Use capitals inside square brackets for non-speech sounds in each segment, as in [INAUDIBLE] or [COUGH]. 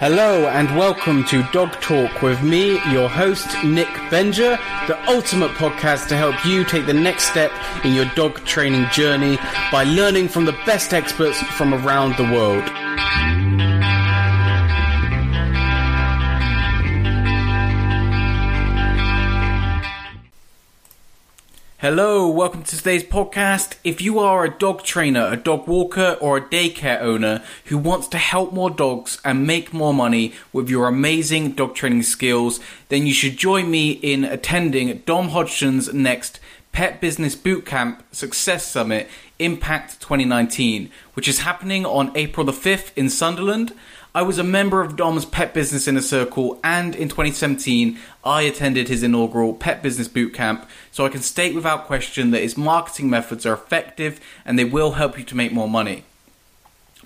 Hello and welcome to Dog Talk with me, your host, Nick Benger, the ultimate podcast to help you take the next step in your dog training journey by learning from the best experts from around the world. Hello, welcome to today's podcast. If you are a dog trainer, a dog walker, or a daycare owner who wants to help more dogs and make more money with your amazing dog training skills, then you should join me in attending Dom Hodgson's next Pet Business Bootcamp Success Summit Impact 2019, which is happening on April the 5th in Sunderland. I was a member of Dom's Pet Business Inner Circle, and in 2017, I attended his inaugural Pet Business Bootcamp, so I can state without question that his marketing methods are effective and they will help you to make more money.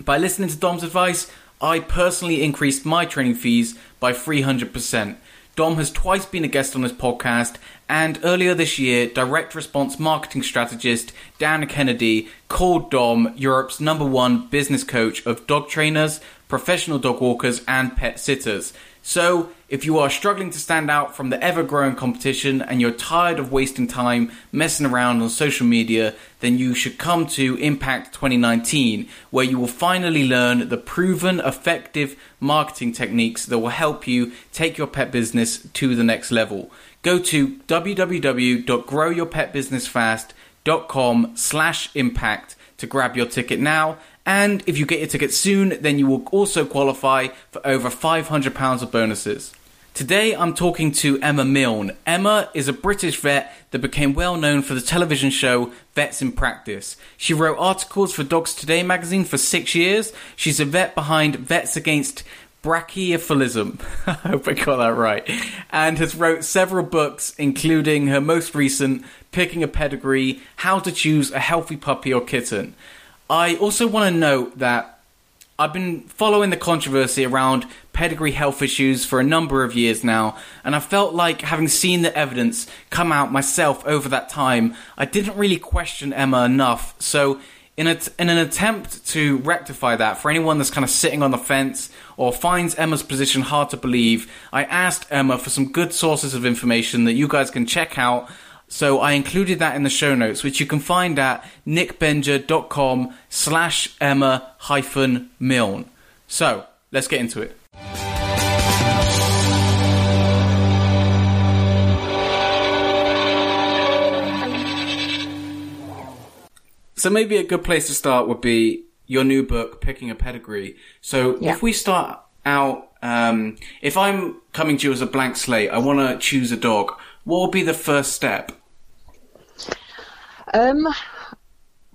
By listening to Dom's advice, I personally increased my training fees by 300%. Dom has twice been a guest on this podcast, and earlier this year, direct response marketing strategist Dan Kennedy called Dom Europe's number one business coach of dog trainers, professional dog walkers, and pet sitters. So, if you are struggling to stand out from the ever growing competition and you're tired of wasting time messing around on social media, then you should come to Impact 2019, where you will finally learn the proven effective marketing techniques that will help you take your pet business to the next level. Go to www.growyourpetbusinessfast.com slash impact to grab your ticket now and if you get your ticket soon, then you will also qualify for over £500 of bonuses. Today I'm talking to Emma Milne. Emma is a British vet that became well known for the television show Vets in Practice. She wrote articles for Dogs Today magazine for six years. She's a vet behind Vets Against Brachycephalism. [LAUGHS] I hope I got that right. And has wrote several books, including her most recent, Picking a Pedigree, How to Choose a Healthy Puppy or Kitten. I also want to note that I've been following the controversy around pedigree health issues for a number of years now, and I felt like having seen the evidence come out myself over that time, I didn't really question Emma enough. So, in, a, in an attempt to rectify that, for anyone that's kind of sitting on the fence or finds Emma's position hard to believe, I asked Emma for some good sources of information that you guys can check out so I included that in the show notes, which you can find at nickbenger.com slash Emma hyphen Milne. So let's get into it. So maybe a good place to start would be your new book, Picking a Pedigree. So yeah. if we start out, um, if I'm coming to you as a blank slate, I want to choose a dog. What would be the first step? Um,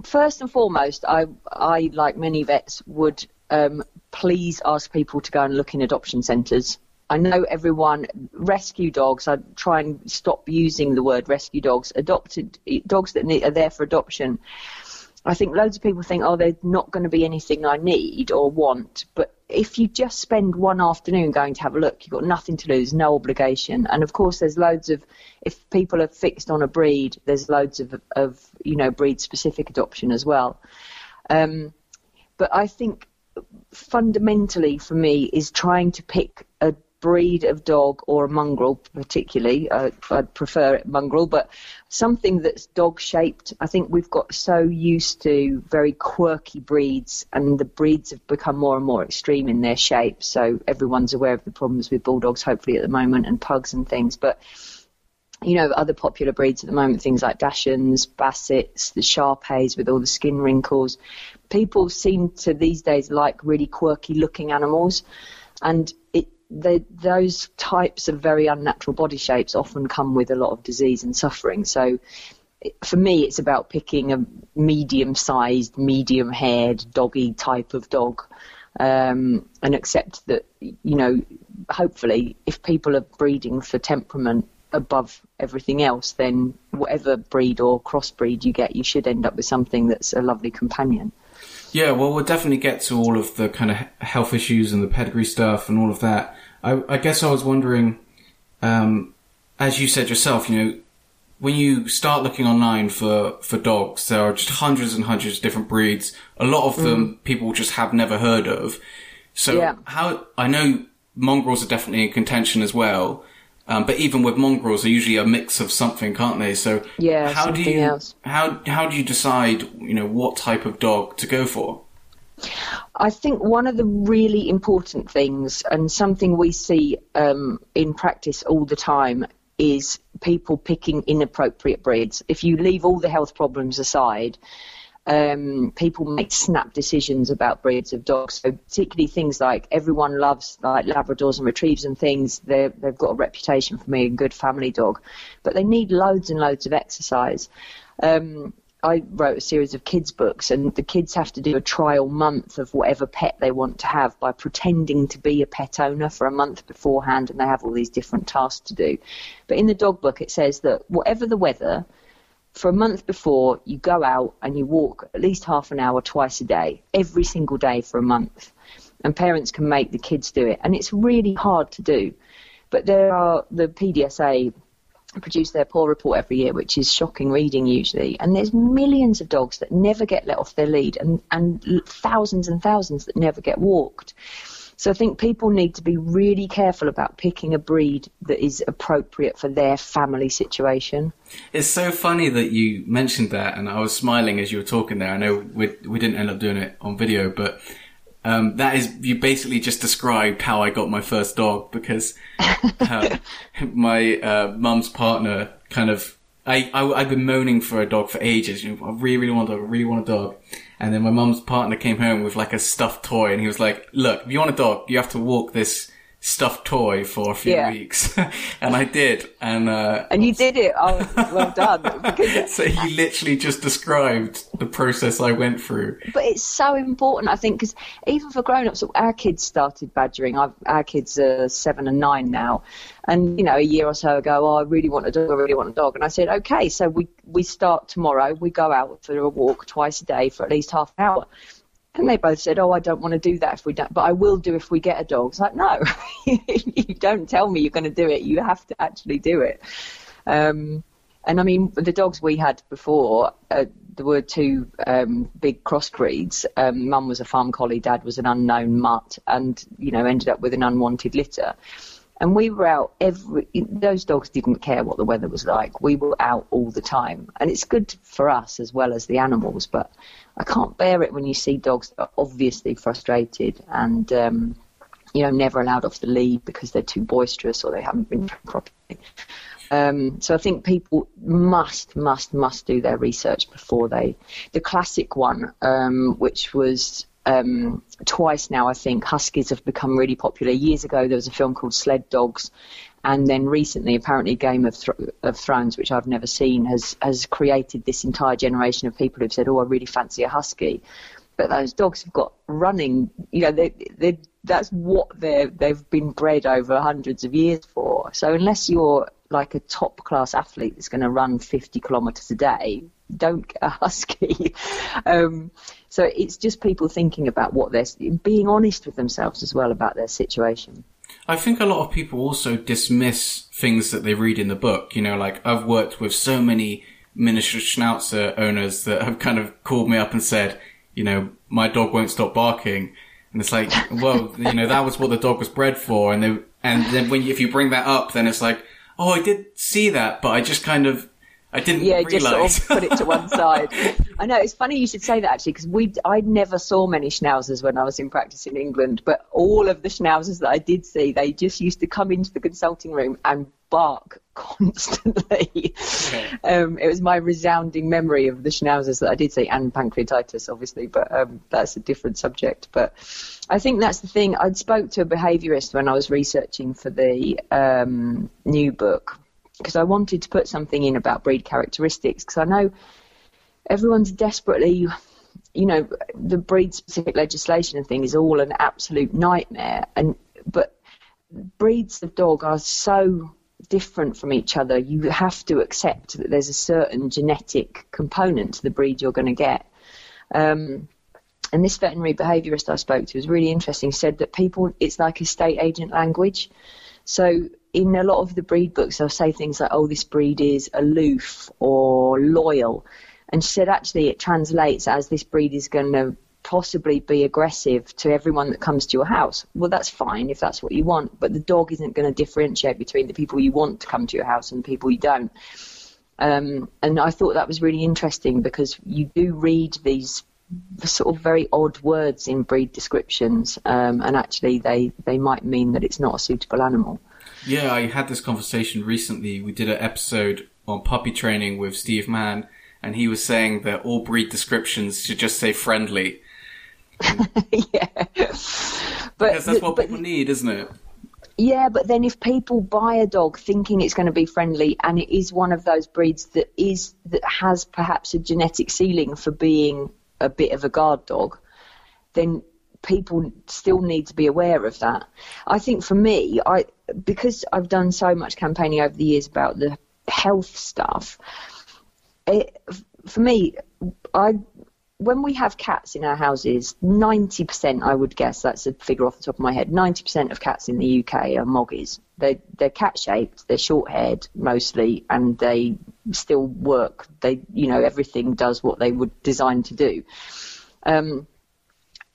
first and foremost, I, I like many vets, would um, please ask people to go and look in adoption centres. I know everyone rescue dogs. I try and stop using the word rescue dogs. Adopted dogs that are there for adoption. I think loads of people think, oh, there's not going to be anything I need or want, but if you just spend one afternoon going to have a look, you've got nothing to lose, no obligation. And of course, there's loads of, if people are fixed on a breed, there's loads of, of you know, breed specific adoption as well. Um, but I think fundamentally for me is trying to pick breed of dog or a mongrel, particularly. Uh, I'd prefer it mongrel, but something that's dog shaped. I think we've got so used to very quirky breeds, and the breeds have become more and more extreme in their shape. So everyone's aware of the problems with bulldogs, hopefully, at the moment, and pugs and things. But you know, other popular breeds at the moment, things like Dachshunds, Bassets, the Shar-Peis with all the skin wrinkles. People seem to these days like really quirky looking animals. And they, those types of very unnatural body shapes often come with a lot of disease and suffering. So for me, it's about picking a medium-sized, medium-haired, doggy type of dog, um, and accept that you know. Hopefully, if people are breeding for temperament above everything else, then whatever breed or crossbreed you get, you should end up with something that's a lovely companion. Yeah, well, we'll definitely get to all of the kind of health issues and the pedigree stuff and all of that. I, I guess I was wondering, um, as you said yourself, you know, when you start looking online for, for dogs, there are just hundreds and hundreds of different breeds. A lot of them mm. people just have never heard of. So Yeah. how I know mongrels are definitely in contention as well. Um, but even with mongrels, they're usually a mix of something, can't they? So Yeah, how do you else. how how do you decide you know what type of dog to go for? I think one of the really important things, and something we see um, in practice all the time, is people picking inappropriate breeds. If you leave all the health problems aside, um, people make snap decisions about breeds of dogs. So particularly things like everyone loves like Labradors and Retrievers and things. They're, they've got a reputation for being a good family dog, but they need loads and loads of exercise. Um, I wrote a series of kids books, and the kids have to do a trial month of whatever pet they want to have by pretending to be a pet owner for a month beforehand, and they have all these different tasks to do. But in the dog book, it says that whatever the weather, for a month before, you go out and you walk at least half an hour twice a day, every single day for a month. And parents can make the kids do it. And it's really hard to do. But there are the PDSA produce their poor report every year, which is shocking reading usually. And there's millions of dogs that never get let off their lead, and, and thousands and thousands that never get walked. So I think people need to be really careful about picking a breed that is appropriate for their family situation. It's so funny that you mentioned that, and I was smiling as you were talking there. I know we we didn't end up doing it on video, but um, that is you basically just described how I got my first dog because uh, [LAUGHS] my uh, mum's partner kind of I, I I've been moaning for a dog for ages. You know, I really really want a dog. I really want a dog. And then my mum's partner came home with like a stuffed toy, and he was like, "Look, if you want a dog, you have to walk this." Stuffed toy for a few Yeah. weeks, [LAUGHS] and I did, and uh, And you [LAUGHS] did it. Oh, well done. [LAUGHS] So you literally just described the process I went through. but it's so important, I think, because even for grown-ups, our kids started badgering. I've, our kids are seven and nine now, and you know, a year or so ago, oh, I really want a dog. I really want a dog, and I said, okay, so we we start tomorrow. We go out for a walk twice a day for at least half an hour. And they both said, "Oh, I don't want to do that if we don't, but I will do if we get a dog." It's like, no, [LAUGHS] you don't tell me you're going to do it. You have to actually do it. Um, and I mean, the dogs we had before, uh, there were two um, big crossbreeds. Um, Mum was a farm collie, Dad was an unknown mutt, and you know ended up with an unwanted litter. And we were out every. Those dogs didn't care what the weather was like. We were out all the time, and it's good for us as well as the animals. But I can't bear it when you see dogs that are obviously frustrated and. Um, you know, never allowed off the lead because they're too boisterous or they haven't been trained properly. Um, so I think people must, must, must do their research before they. The classic one, um, which was um, twice now, I think, Huskies have become really popular. Years ago, there was a film called Sled Dogs, and then recently, apparently, Game of, Thr of Thrones, which I've never seen, has has created this entire generation of people who've said, "Oh, I really fancy a Husky." But those dogs have got running. You know, they, they, that's what they they've been bred over hundreds of years for. So unless you're like a top class athlete that's going to run 50 kilometres a day, don't get a husky. [LAUGHS] um, so it's just people thinking about what they're being honest with themselves as well about their situation. I think a lot of people also dismiss things that they read in the book. You know, like I've worked with so many miniature schnauzer owners that have kind of called me up and said, you know, my dog won't stop barking. And it's like, well, you know, that was what the dog was bred for. And they, and then when you, if you bring that up, then it's like, oh, I did see that, but I just kind of, I didn't yeah, realize. just sort of put it to one [LAUGHS] side. I know it's funny you should say that actually because we I never saw many schnauzers when I was in practice in England, but all of the schnauzers that I did see, they just used to come into the consulting room and bark [LAUGHS] constantly. Um, it was my resounding memory of the schnauzers that I did see and pancreatitis, obviously, but um, that's a different subject. But I think that's the thing. I spoke to a behaviourist when I was researching for the um, new book because I wanted to put something in about breed characteristics because I know everyone's desperately, you know, the breed specific legislation and thing is all an absolute nightmare. And but breeds of dog are so different from each other. You have to accept that there's a certain genetic component to the breed you're going to get. Um, and this veterinary behaviourist I spoke to was really interesting. Said that people, it's like estate agent language. So in a lot of the breed books, they'll say things like, "Oh, this breed is aloof or loyal," and she said actually it translates as this breed is going to possibly be aggressive to everyone that comes to your house. Well, that's fine if that's what you want, but the dog isn't going to differentiate between the people you want to come to your house and the people you don't. Um, and I thought that was really interesting because you do read these sort of very odd words in breed descriptions, um, and actually they, they might mean that it's not a suitable animal. Yeah, I had this conversation recently. We did an episode on puppy training with Steve Mann, and he was saying that all breed descriptions should just say friendly. [LAUGHS] yeah, but because that's what but, people need, isn't it? Yeah, but then if people buy a dog thinking it's going to be friendly and it is one of those breeds that is that has perhaps a genetic ceiling for being a bit of a guard dog, then people still need to be aware of that. I think for me, I because I've done so much campaigning over the years about the health stuff. It, for me, I when we have cats in our houses, 90%, I would guess, that's a figure off the top of my head, 90% of cats in the UK are moggies. They're, they're cat shaped, they're short haired mostly, and they still work. They, you know, everything does what they were designed to do. Um,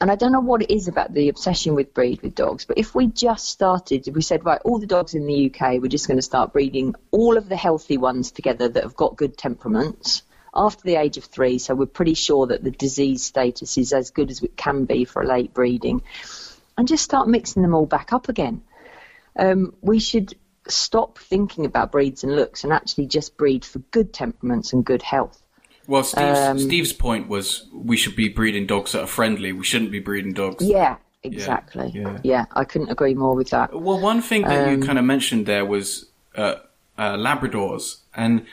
and I don't know what it is about the obsession with breed with dogs, but if we just started, if we said, right, all the dogs in the UK, we're just going to start breeding all of the healthy ones together that have got good temperaments after the age of three, so we're pretty sure that the disease status is as good as it can be for late breeding, and just start mixing them all back up again. Um, we should stop thinking about breeds and looks and actually just breed for good temperaments and good health. Well, Steve's, um, Steve's point was we should be breeding dogs that are friendly. We shouldn't be breeding dogs. Yeah, exactly. Yeah, yeah. yeah I couldn't agree more with that. Well, one thing that um, you kind of mentioned there was uh, uh, Labradors, and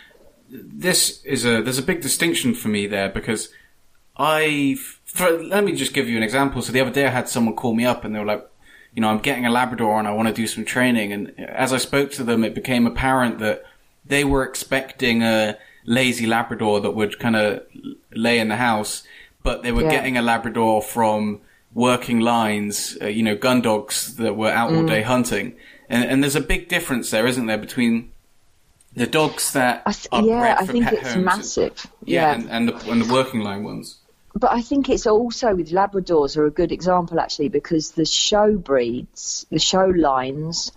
this is a there's a big distinction for me there because I let me just give you an example. So the other day I had someone call me up and they were like, you know, I'm getting a Labrador and I want to do some training. And as I spoke to them, it became apparent that they were expecting a lazy Labrador that would kind of lay in the house, but they were yeah. getting a Labrador from working lines, uh, you know, gun dogs that were out mm. all day hunting. And, and there's a big difference there, isn't there, between the dogs that th- are yeah, bred I for think it's massive. yeah, Yeah, and, and, the, and the working line ones. but I think it's also with Labradors are a good example actually because the show breeds, the show lines,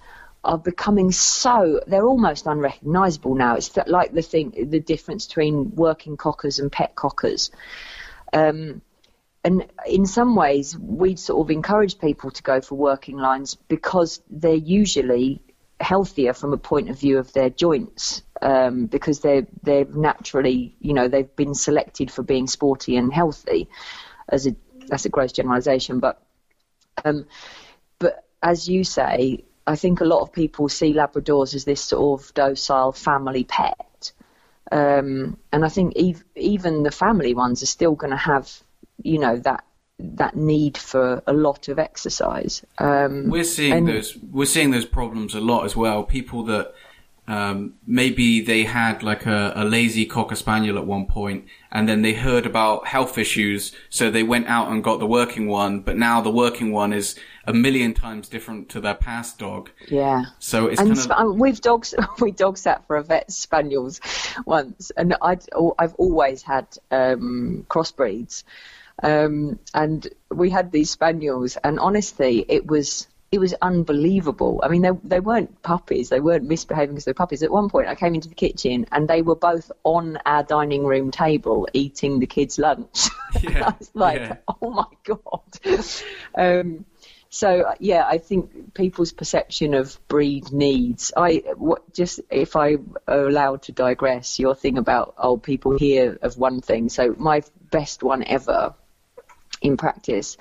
are becoming so they're almost unrecognisable now. It's like the thing, the difference between working cockers and pet cockers. Um, and in some ways, we sort of encourage people to go for working lines because they're usually healthier from a point of view of their joints um, because they're they're naturally you know they've been selected for being sporty and healthy as a that's a gross generalization but um, but as you say I think a lot of people see Labradors as this sort of docile family pet um, and I think ev- even the family ones are still going to have you know that that need for a lot of exercise. Um, we're seeing and, those we're seeing those problems a lot as well. People that um, maybe they had like a, a, lazy cocker spaniel at one point, and then they heard about health issues, so they went out and got the working one. But now the working one is a million times different to their past dog. Yeah. So it's and kind of um, we've dogs [LAUGHS] we dog sat for a vet spaniels once, and i have always had um, crossbreeds. Um, and we had these spaniels, and honestly, it was it was unbelievable. I mean, they they weren't puppies; they weren't misbehaving because they're puppies. At one point, I came into the kitchen, and they were both on our dining room table eating the kids' lunch. [LAUGHS] Yeah, I was like, yeah. "Oh my god!" um, so yeah, I think people's perception of breed needs. I what, just if I are allowed to digress, your thing about oh people hear of one thing. So my best one ever in practice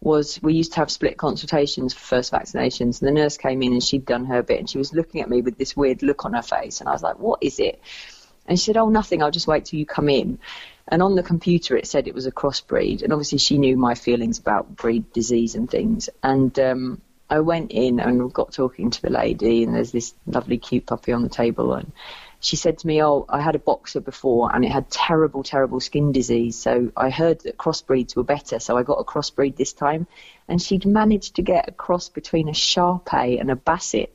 was we used to have split consultations for first vaccinations. And the nurse came in and she'd done her bit and she was looking at me with this weird look on her face. And I was like, what is it? And she said, oh, nothing. I'll just wait till you come in. And on the computer, it said it was a crossbreed. And obviously, she knew my feelings about breed disease and things. And um, I went in and got talking to the lady, and there's this lovely, cute puppy on the table. And she said to me, "Oh, I had a boxer before, and it had terrible, terrible skin disease. So I heard that crossbreeds were better, so I got a crossbreed this time." And she'd managed to get a cross between a Shar Pei and a Basset,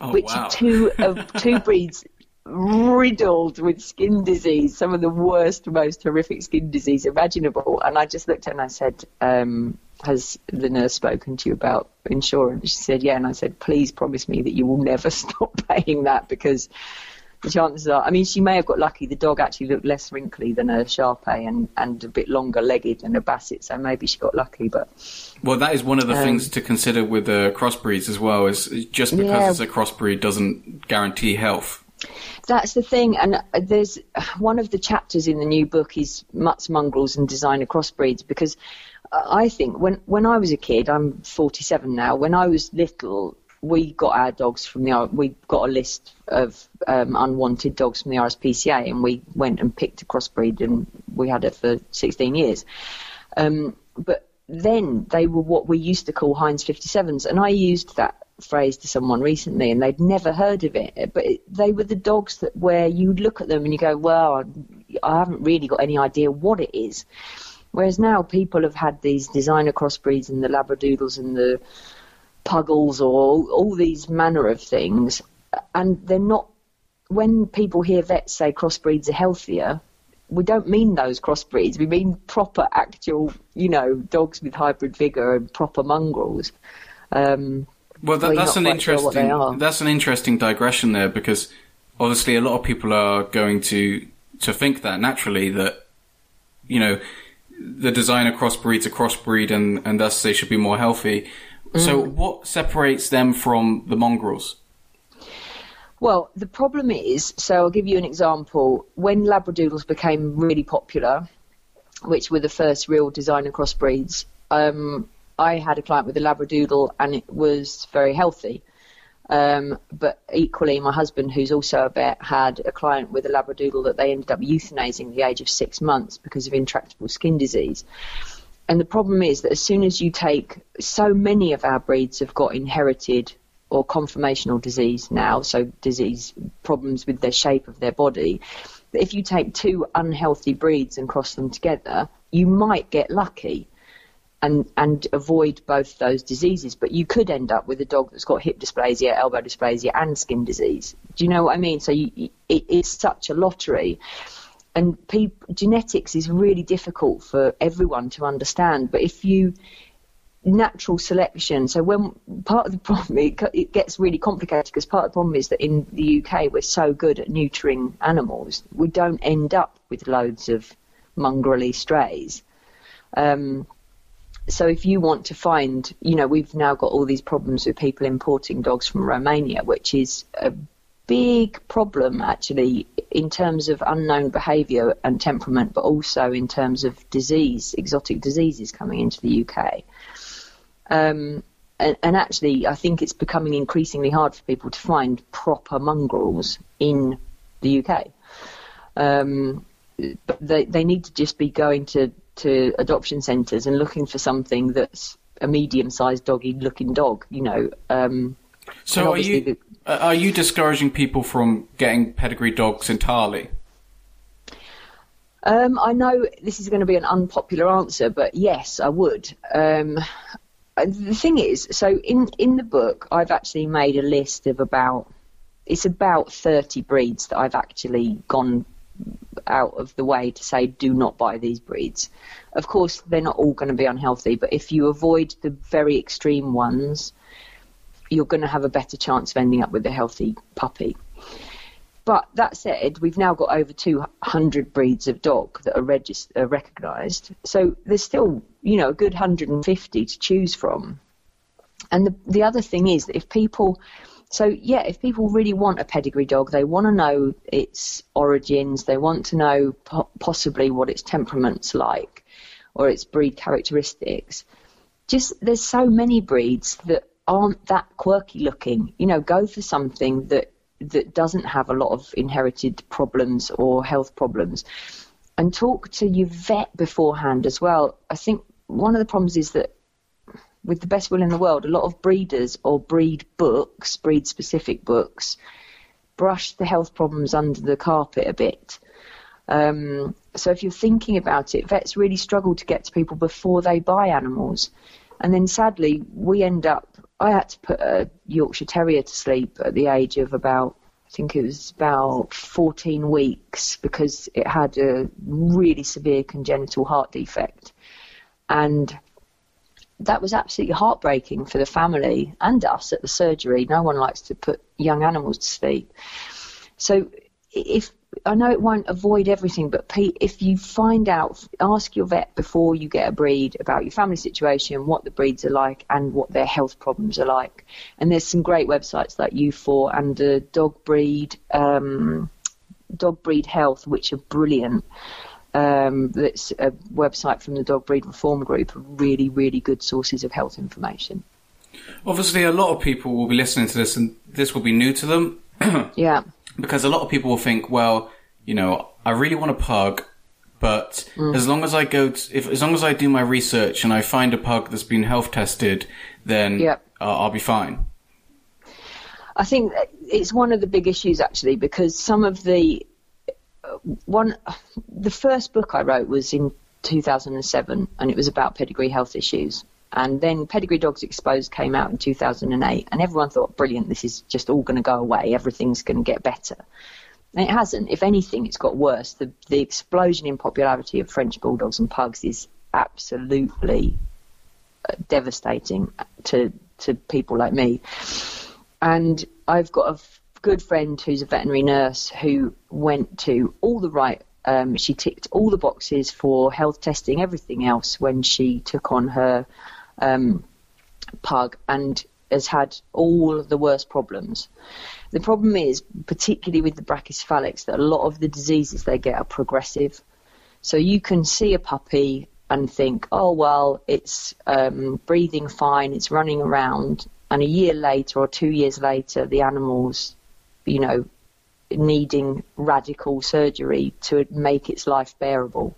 Oh, which wow. are two of [LAUGHS] two breeds riddled with skin disease, some of the worst, most horrific skin disease imaginable. And I just looked at her and I said, um, has the nurse spoken to you about insurance? She said, yeah. And I said, please promise me that you will never [LAUGHS] stop paying that because the chances are, I mean, she may have got lucky. The dog actually looked less wrinkly than a Shar Pei and, and a bit longer legged than a Basset, so maybe she got lucky. But well, that is one of the um, things to consider with the uh, crossbreeds as well. Is just because yeah. it's a crossbreed doesn't guarantee health. That's the thing, and there's one of the chapters in the new book is mutts, mongrels, and designer crossbreeds because I think when when I was a kid, I'm 47 now. When I was little, we got our dogs from the we got a list of um, unwanted dogs from the RSPCA, and we went and picked a crossbreed, and we had it for 16 years. Um, but then they were what we used to call Heinz 57s, and I used that phrase to someone recently, and they'd never heard of it. But it, they were the dogs that where you look at them and you go, "Well, I haven't really got any idea what it is." Whereas now people have had these designer crossbreeds and the Labradoodles and the puggles or all, these manner of things, and they're not. When people hear vets say crossbreeds are healthier, we don't mean those crossbreeds. We mean proper, actual, you know, dogs with hybrid vigor and proper mongrels. Um, well, that, that's an interesting sure that's an interesting digression there because obviously a lot of people are going to to think that naturally that you know the designer crossbreeds a crossbreed and and thus they should be more healthy. Mm. So, what separates them from the mongrels? Well, the problem is, so I'll give you an example. When Labradoodles became really popular, which were the first real designer crossbreeds, um, I had a client with a Labradoodle and it was very healthy. Um, but equally, my husband, who's also a vet, had a client with a Labradoodle that they ended up euthanizing at the age of six months because of intractable skin disease. And the problem is that as soon as you take, so many of our breeds have got inherited or conformational disease now, so disease problems with their shape of their body. That if you take two unhealthy breeds and cross them together, you might get lucky and and avoid both those diseases. But you could end up with a dog that's got hip dysplasia, elbow dysplasia, and skin disease. Do you know what I mean? So you, it, it's such a lottery and genetics is really difficult for everyone to understand. But if you natural selection, so when part of the problem it, it gets really complicated because part of the problem is that in the UK we're so good at neutering animals, we don't end up with loads of mongrelly strays. Um, so if you want to find, you know, we've now got all these problems with people importing dogs from Romania, which is a big problem actually in terms of unknown behaviour and temperament, but also in terms of disease, exotic diseases coming into the UK. Um, and, and, actually, I think it's becoming increasingly hard for people to find proper mongrels in the UK. Um, but they, they need to just be going to, to adoption centres and looking for something that's a medium-sized doggy-looking dog, you know. Um, so are you the, are you discouraging people from getting pedigree dogs entirely? Um, I know this is going to be an unpopular answer, but yes, I would. Um, the thing is, so in in the book, I've actually made a list of about it's about thirty breeds that I've actually gone out of the way to say do not buy these breeds. Of course, they're not all going to be unhealthy, but if you avoid the very extreme ones, you're going to have a better chance of ending up with a healthy puppy. But that said, we've now got over 200 breeds of dog that are, regist- are recognised. So there's still, you know, a good 150 to choose from. And the, the other thing is that if people, so yeah, if people really want a pedigree dog, they want to know its origins, they want to know po- possibly what its temperament's like or its breed characteristics. Just there's so many breeds that aren't that quirky looking. You know, go for something that that doesn't have a lot of inherited problems or health problems. And talk to your vet beforehand as well. I think one of the problems is that with the best will in the world, a lot of breeders or breed books, breed specific books, brush the health problems under the carpet a bit. Um, so if you're thinking about it, vets really struggle to get to people before they buy animals. And then sadly, we end up I had to put a Yorkshire Terrier to sleep at the age of about I think it was about 14 weeks because it had a really severe congenital heart defect. And that was absolutely heartbreaking for the family and us at the surgery. No one likes to put young animals to sleep. So if I know it won't avoid everything, but Pete, if you find out, ask your vet before you get a breed about your family situation, what the breeds are like, and what their health problems are like. And there's some great websites like U4 and the Dog Breed, um, Dog Breed Health, which are brilliant. Um, that's a website from the Dog Breed Reform Group, really, really good sources of health information. Obviously, a lot of people will be listening to this, and this will be new to them. [CLEARS THROAT] yeah because a lot of people will think, well, you know, I really want a pug, but mm. as long as I go, to, if as long as I do my research and I find a pug that's been health tested, then yep. uh, I'll be fine. I think it's one of the big issues actually because some of the one the first book I wrote was in 2007 and it was about pedigree health issues and then Pedigree Dogs Exposed came out in 2008, and everyone thought, brilliant, this is just all going to go away, everything's going to get better. And it hasn't. If anything, it's got worse. The, the explosion in popularity of French Bulldogs and Pugs is absolutely uh, devastating to, to people like me. And I've got a f- good friend who's a veterinary nurse who went to all the right um, she ticked all the boxes for health testing, everything else when she took on her um, pug and has had all the worst problems. The problem is, particularly with the brachycephalics, that a lot of the diseases they get are progressive. So you can see a puppy and think, oh, well, it's um, breathing fine, it's running around, and a year later or two years later, the animal's, you know, needing radical surgery to make its life bearable.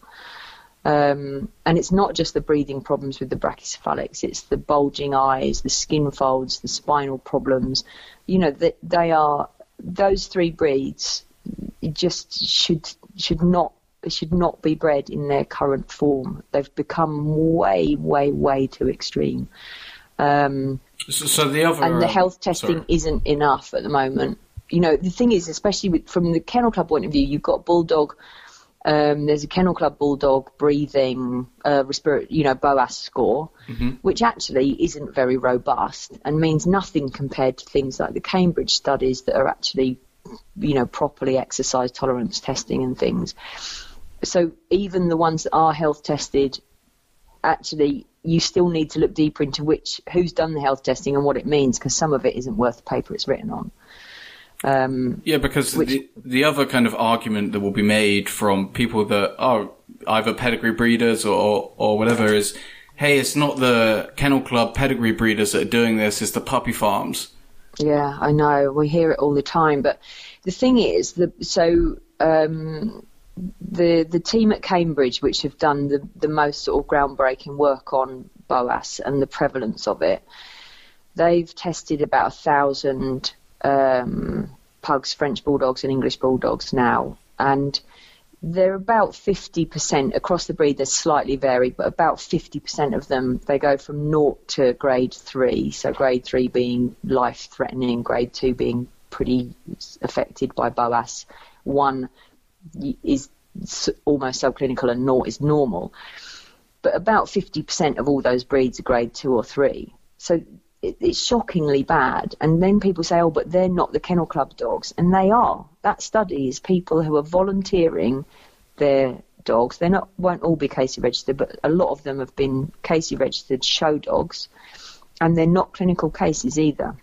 Um, and it's not just the breathing problems with the brachycephalics, it's the bulging eyes, the skin folds, the spinal problems. You know, they, they are, those three breeds just should, should not should not be bred in their current form. They've become way, way, way too extreme. Um, so, so, the other and the health testing sorry. isn't enough at the moment. You know, the thing is, especially with, from the kennel club point of view, you've got bulldog um, there's a Kennel Club Bulldog breathing, uh, respiratory, you know, BOAS score, mm-hmm. which actually isn't very robust and means nothing compared to things like the Cambridge studies that are actually, you know, properly exercise tolerance testing and things. So even the ones that are health tested, actually, you still need to look deeper into which who's done the health testing and what it means because some of it isn't worth the paper it's written on. Um, yeah, because which, the, the other kind of argument that will be made from people that are either pedigree breeders or, or whatever is, hey, it's not the kennel club pedigree breeders that are doing this, it's the puppy farms. Yeah, I know. We hear it all the time. But the thing is, the, so um, the the team at Cambridge, which have done the, the most sort of groundbreaking work on BOAS and the prevalence of it, they've tested about a thousand um, pugs, French bulldogs, and English bulldogs now, and they're about 50% across the breed. They're slightly varied, but about 50% of them they go from naught to grade three. So grade three being life-threatening, grade two being pretty affected by BOAS. One is almost subclinical, and naught is normal. But about 50% of all those breeds are grade two or three. So it, it's shockingly bad. And then people say, oh, but they're not the kennel club dogs. And they are. That study is people who are volunteering their dogs. They won't all be KC registered, but a lot of them have been KC registered show dogs, and they're not clinical cases either.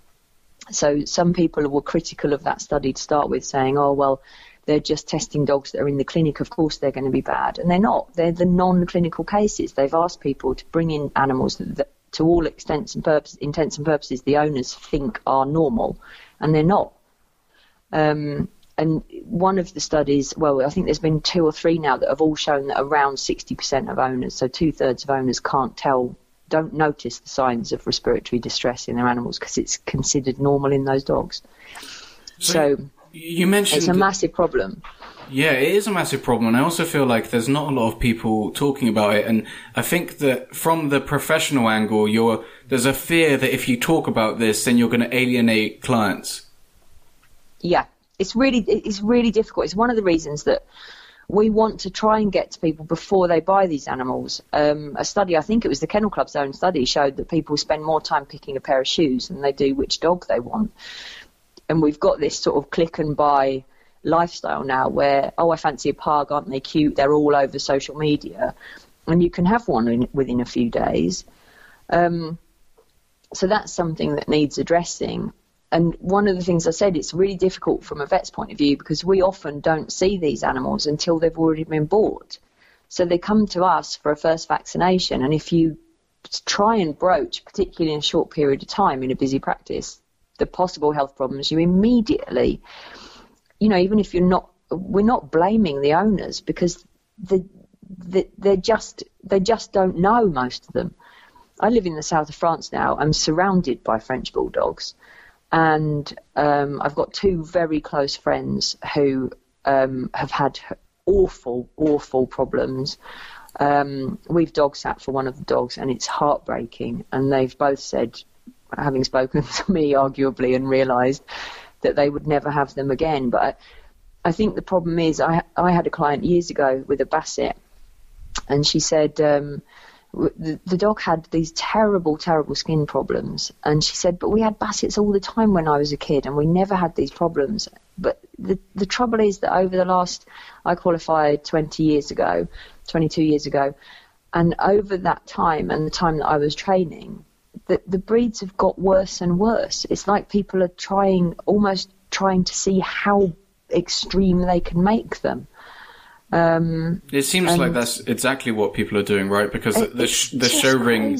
So some people were critical of that study to start with, saying, "Oh well, they're just testing dogs that are in the clinic. Of course, they're going to be bad," and they're not. They're the non-clinical cases. They've asked people to bring in animals that to all extents and purposes, intents and purposes, the owners think are normal, and they're not. Um, and one of the studies, well, I think there's been two or three now that have all shown that around 60% of owners, so two thirds of owners, can't tell, don't notice the signs of respiratory distress in their animals because it's considered normal in those dogs. So, so you mentioned it's a massive problem. Yeah, it is a massive problem. And I also feel like there's not a lot of people talking about it. And I think that from the professional angle, you're, there's a fear that if you talk about this, then you're going to alienate clients. Yeah, it's really it's really difficult. It's one of the reasons that we want to try and get to people before they buy these animals. Um, a study, I think it was the Kennel Club's own study, showed that people spend more time picking a pair of shoes than they do which dog they want. And we've got this sort of click and buy lifestyle now where, oh, I fancy a pug, aren't they cute? They're all over social media. And you can have one in, within a few days. Um, so that's something that needs addressing. And one of the things I said, it's really difficult from a vet's point of view because we often don't see these animals until they've already been bought. So they come to us for a first vaccination, and if you try and broach, particularly in a short period of time in a busy practice, the possible health problems, you immediately, you know, even if you're not, we're not blaming the owners because the, the, they're just they just don't know most of them. I live in the south of France now. I'm surrounded by French bulldogs, and um, I've got two very close friends who um, have had awful, awful problems. Um, we've dog sat for one of the dogs, and it's heartbreaking. And they've both said, having spoken [LAUGHS] to me, arguably, and realised that they would never have them again. But I, I think the problem is, I I had a client years ago with a basset, and she said. Um, the, the dog had these terrible, terrible skin problems. And she said, but we had bassets all the time when I was a kid and we never had these problems. But the, the trouble is that over the last, I qualified 20 years ago, 22 years ago, and over that time and the time that I was training, the, the breeds have got worse and worse. It's like people are trying, almost trying to see how extreme they can make them. Um, it seems like that's exactly what people are doing, right? Because it, the sh- the show ring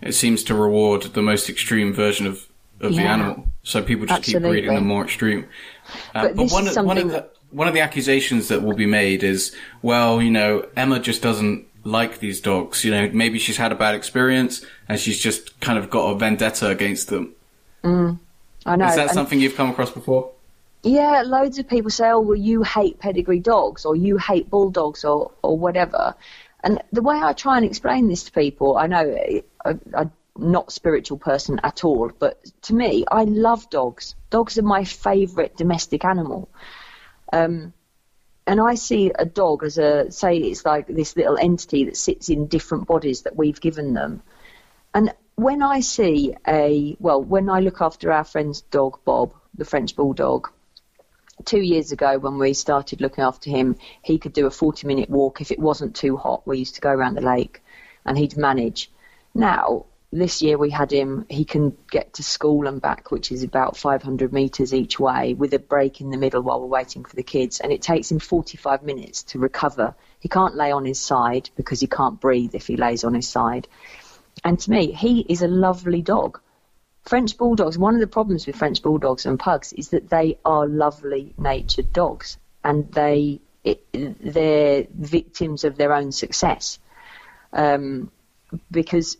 it seems to reward the most extreme version of, of yeah, the animal, so people just absolutely. keep breeding them more extreme. Uh, but, but one of, one of the one of the accusations that will be made is, well, you know, Emma just doesn't like these dogs. You know, maybe she's had a bad experience and she's just kind of got a vendetta against them. Mm, I know. Is that and something you've come across before? Yeah, loads of people say, oh, well, you hate pedigree dogs or you hate bulldogs or, or whatever. And the way I try and explain this to people, I know I, I'm not a spiritual person at all, but to me, I love dogs. Dogs are my favourite domestic animal. Um, and I see a dog as a, say, it's like this little entity that sits in different bodies that we've given them. And when I see a, well, when I look after our friend's dog, Bob, the French Bulldog, two years ago when we started looking after him, he could do a 40 minute walk if it wasn't too hot. We used to go around the lake and he'd manage. Now, this year we had him, he can get to school and back, which is about 500 metres each way, with a break in the middle while we're waiting for the kids. And it takes him 45 minutes to recover. He can't lay on his side because he can't breathe if he lays on his side. And to me, he is a lovely dog. French bulldogs, one of the problems with French bulldogs and pugs is that they are lovely natured dogs and they it, they're victims of their own success. Um, because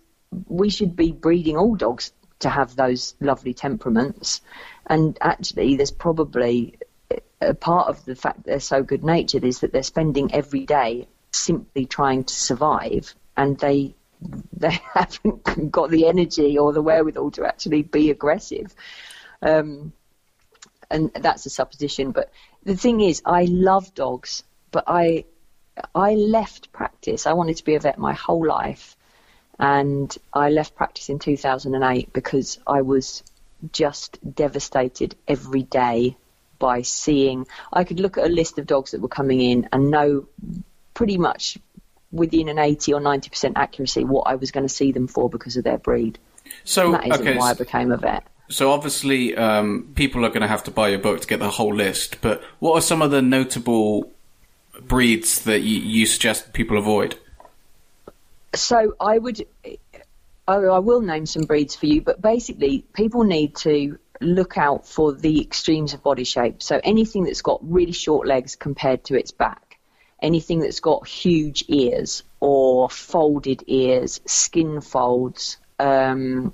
we should be breeding all dogs to have those lovely temperaments. And actually, there's probably a part of the fact they're so good natured is that they're spending every day simply trying to survive and they [LAUGHS] they haven't got the energy or the wherewithal to actually be aggressive. Um, and that's a supposition. But the thing is, I love dogs, but I I left practice. I wanted to be a vet my whole life, and I left practice in 2008 because I was just devastated every day by seeing. I could look at a list of dogs that were coming in and know pretty much within an 80 or 90% accuracy what I was going to see them for because of their breed. So and that isn't okay, why I became a vet. So obviously, um, people are going to have to buy your book to get the whole list. But what are some of the notable breeds that you, you suggest people avoid? So I would, I will name some breeds for you, but basically, people need to look out for the extremes of body shape. So anything that's got really short legs compared to its back anything that's got huge ears or folded ears, skin folds, um,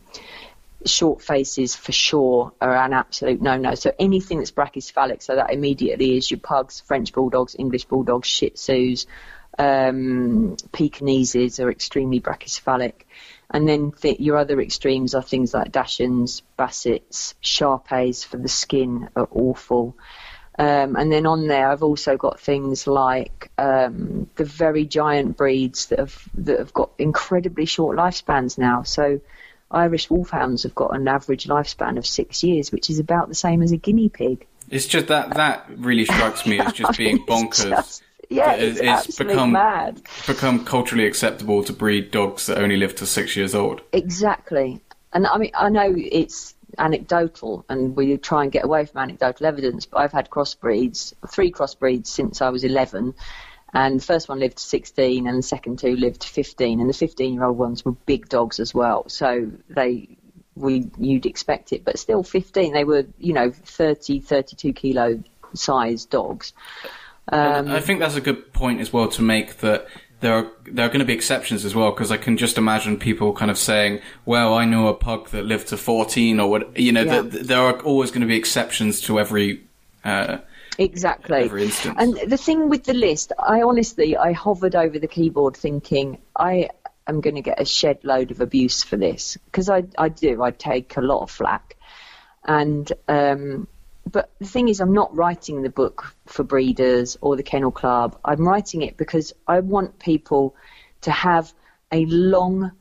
short faces for sure are an absolute no-no. So anything that's brachycephalic, so that immediately is your pugs, French bulldogs, English bulldogs, Shih Tzus, um, Pekingeses are extremely brachycephalic. And then th- your other extremes are things like Dachshunds, Bassets, Shar-Peis. For the skin are awful. Um, and then on there, I've also got things like um, the very giant breeds that have that have got incredibly short lifespans now. So, Irish Wolfhounds have got an average lifespan of six years, which is about the same as a guinea pig. It's just that that really strikes me as just [LAUGHS] being bonkers. Just, yeah, it's, it's become- mad. Become culturally acceptable to breed dogs that only live to six years old. Exactly. And I mean, I know it's anecdotal and we try and get away from anecdotal evidence, but I've had crossbreeds, three crossbreeds since I was 11. And the first one lived to 16 and the second two lived to 15. And the 15 year old ones were big dogs as well. So they, we, you'd expect it, but still 15, they were, you know, 30, 32 kilo size dogs. Um, I think that's a good point as well to make that there are there are going to be exceptions as well because I can just imagine people kind of saying, "Well, I know a pug that lived to 14 or what." You know, Yeah. th- there are always going to be exceptions to every. Uh, Exactly. every instance. And the thing with the list, I honestly, I hovered over the keyboard thinking, I am going to get a shed load of abuse for this because I, I do. I take a lot of flack, and um, but the thing is, I'm not writing the book for breeders or the kennel club. I'm writing it because I want people to have a long,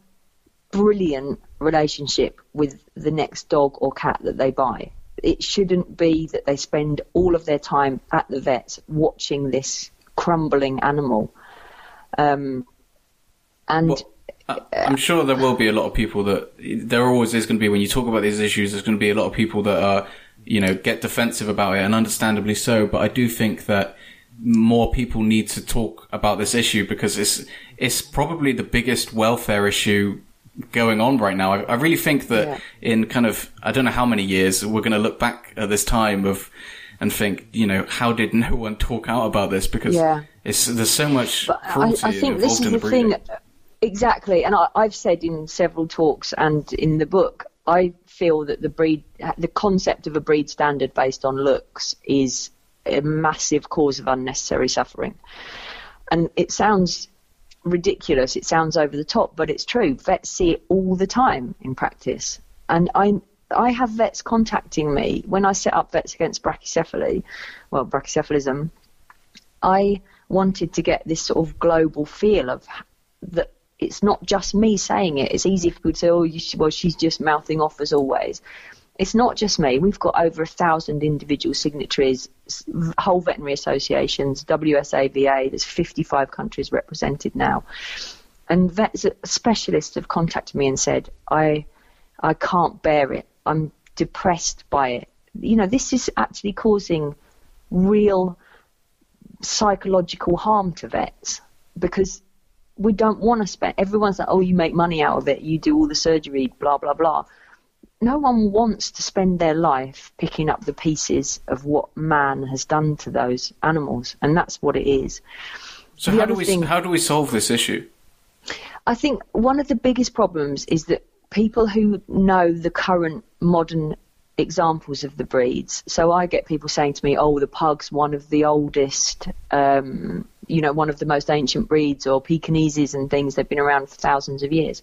brilliant relationship with the next dog or cat that they buy. It shouldn't be that they spend all of their time at the vets watching this crumbling animal. Um, and I'm sure there will be a lot of people that there always is going to be when you talk about these issues. There's going to be a lot of people that are, you know, get defensive about it, and understandably so. But I do think that more people need to talk about this issue because it's it's probably the biggest welfare issue going on right now. I, I really think that Yeah. in kind of I don't know how many years we're going to look back at this time of and think, you know, how did no one talk out about this? Because Yeah. it's there's so much But I, cruelty I think this is the the thing. Exactly, and I, I've said in several talks and in the book, I feel that the breed, the concept of a breed standard based on looks, is a massive cause of unnecessary suffering. And it sounds ridiculous. It sounds over the top, but it's true. Vets see it all the time in practice, and I. I have vets contacting me when I set up Vets Against Brachycephaly, well, brachycephalism. I wanted to get this sort of global feel of that it's not just me saying it. It's easy for people to say, oh, you well, she's just mouthing off as always. It's not just me. We've got over a thousand individual signatories, whole veterinary associations, WSAVA, there's 55 countries represented now. And vets, specialists have contacted me and said, I, I can't bear it. I'm depressed by it. You know, this is actually causing real psychological harm to vets because we don't want to spend. Everyone's like, oh, you make money out of it, you do all the surgery, blah blah blah. No one wants to spend their life picking up the pieces of what man has done to those animals, and that's what it is. So The how do we thing- how do we solve this issue? I think one of the biggest problems is that people who know the current modern examples of the breeds. So I get people saying to me, "Oh, the pug's one of the oldest, um, you know, one of the most ancient breeds, or Pekingeses and things. They've been around for thousands of years."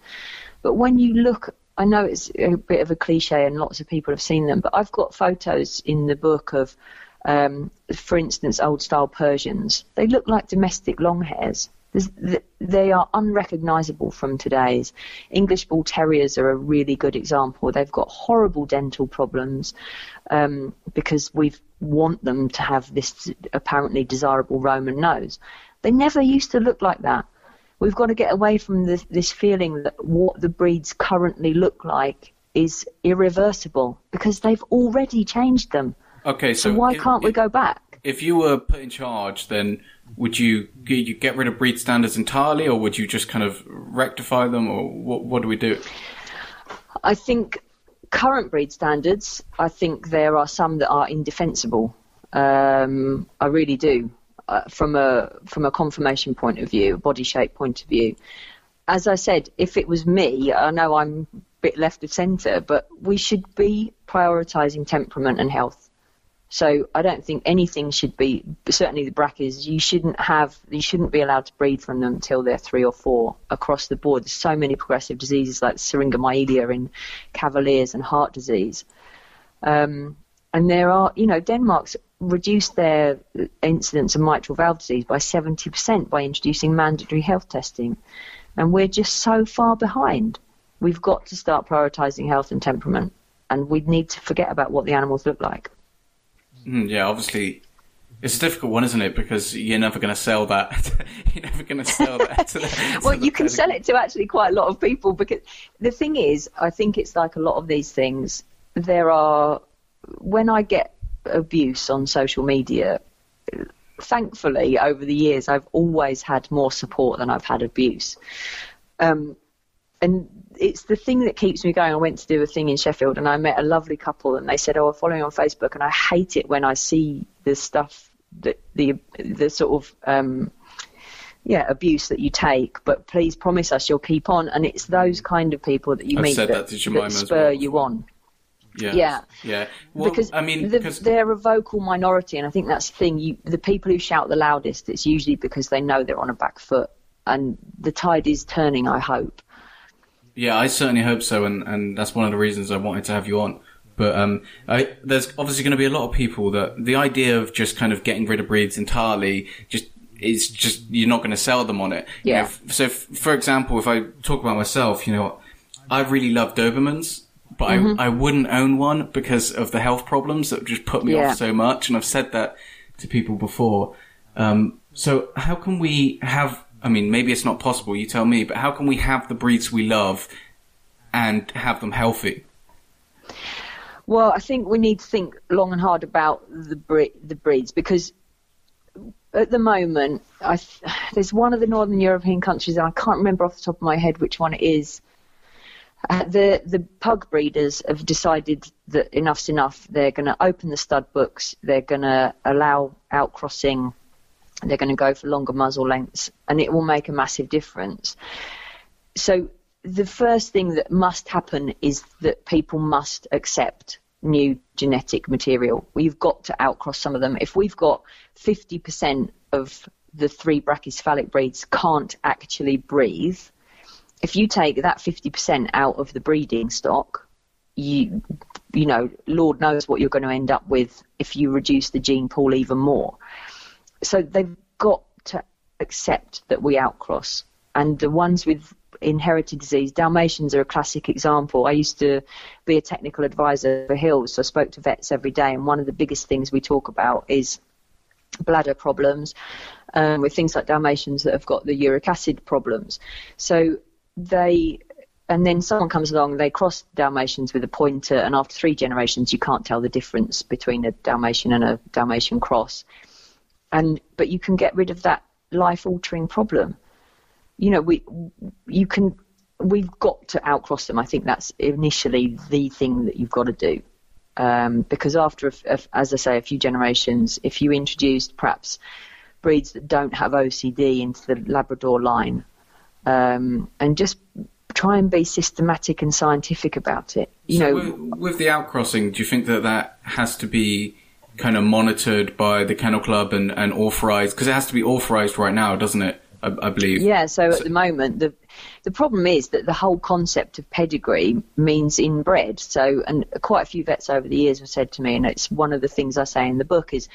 But when you look, I know it's a bit of a cliche, and lots of people have seen them. But I've got photos in the book of, um, for instance, old-style Persians. They look like domestic longhairs. They are unrecognisable from today's. English Bull Terriers are a really good example. They've got horrible dental problems um, because we want them to have this apparently desirable Roman nose. They never used to look like that. We've got to get away from this, this feeling that what the breeds currently look like is irreversible because they've already changed them. Okay, so, So why if- can't we if- go back? If you were put in charge, then would you you get rid of breed standards entirely, or would you just kind of rectify them, or what? What do we do? I think current breed standards, I think there are some that are indefensible. Um, I really do. Uh, from a from a conformation point of view, a body shape point of view. As I said, if it was me, I know I'm a bit left of centre, but we should be prioritising temperament and health. So I don't think anything should be certainly the brackies. You shouldn't have you shouldn't be allowed to breed from them until they're three or four across the board. There's so many progressive diseases like syringomyelia in cavaliers and heart disease. Um, and there are you know Denmark's reduced their incidence of mitral valve disease by 70% by introducing mandatory health testing. And we're just so far behind. We've got to start prioritising health and temperament, and we need to forget about what the animals look like. Mm, yeah, obviously, it's a difficult one, isn't it? Because you're never going to sell that. [LAUGHS] you're never going to sell that. To the, [LAUGHS] to well, you can sell it to actually quite a lot of people because the thing is, I think it's like a lot of these things. There are when I get abuse on social media, thankfully over the years I've always had more support than I've had abuse. Um, and it's the thing that keeps me going. I went to do a thing in Sheffield and I met a lovely couple and they said, "Oh, I'm following on Facebook and I hate it when I see the stuff that the the sort of um, yeah abuse that you take, but please promise us you'll keep on." And it's those kind of people that you I've meet that, that that spur well. you on. Yeah. Yeah. Yeah. Well, because I mean, the, they're a vocal minority, and I think that's the thing. You, the people who shout the loudest, it's usually because they know they're on a back foot, and the tide is turning. I hope. Yeah, I certainly hope so, and, and that's one of the reasons I wanted to have you on. But um, I, there's obviously going to be a lot of people that the idea of just kind of getting rid of breeds entirely just is just you're not going to sell them on it. You Yeah. know, f- so, f- for example, if I talk about myself, you know, I really love Dobermans, but Mm-hmm. I, I wouldn't own one because of the health problems that just put me Yeah. off so much, and I've said that to people before. Um, so how can we have? I mean, maybe it's not possible. You tell me. But how can we have the breeds we love and have them healthy? Well, I think we need to think long and hard about the bre- the breeds because at the moment, th- there's one of the northern European countries, and I can't remember off the top of my head which one it is. Uh, the the pug breeders have decided that enough's enough. They're going to open the stud books. They're going to allow outcrossing. They're going to go for longer muzzle lengths, and it will make a massive difference. So the first thing that must happen is that people must accept new genetic material. We've got to outcross some of them. If we've got 50% of the three brachycephalic breeds can't actually breathe, if you take that 50% out of the breeding stock, you you know, Lord knows what you're going to end up with if you reduce the gene pool even more. So they've got to accept that we outcross. And the ones with inherited disease, Dalmatians are a classic example. I used to be a technical advisor for Hills, so I spoke to vets every day, and one of the biggest things we talk about is bladder problems um, with things like Dalmatians that have got the uric acid problems. So they and then someone comes along, they cross Dalmatians with a pointer, and after three generations, you can't tell the difference between a Dalmatian and a Dalmatian cross. And but you can get rid of that life-altering problem. You know, we you can we've got to outcross them. I think that's initially the thing that you've got to do. Um, because after, a, a, as I say, a few generations, if you introduced perhaps breeds that don't have OCD into the Labrador line, um, and just try and be systematic and scientific about it. You so know, with, with the outcrossing, do you think that that has to be kind of monitored by the kennel club and, and authorized? Because it has to be authorized right now, doesn't it? I, I believe. Yeah, so at the moment, the the problem is that the whole concept of pedigree means inbred. So, and quite a few vets over the years have said to me, and it's one of the things I say in the book is,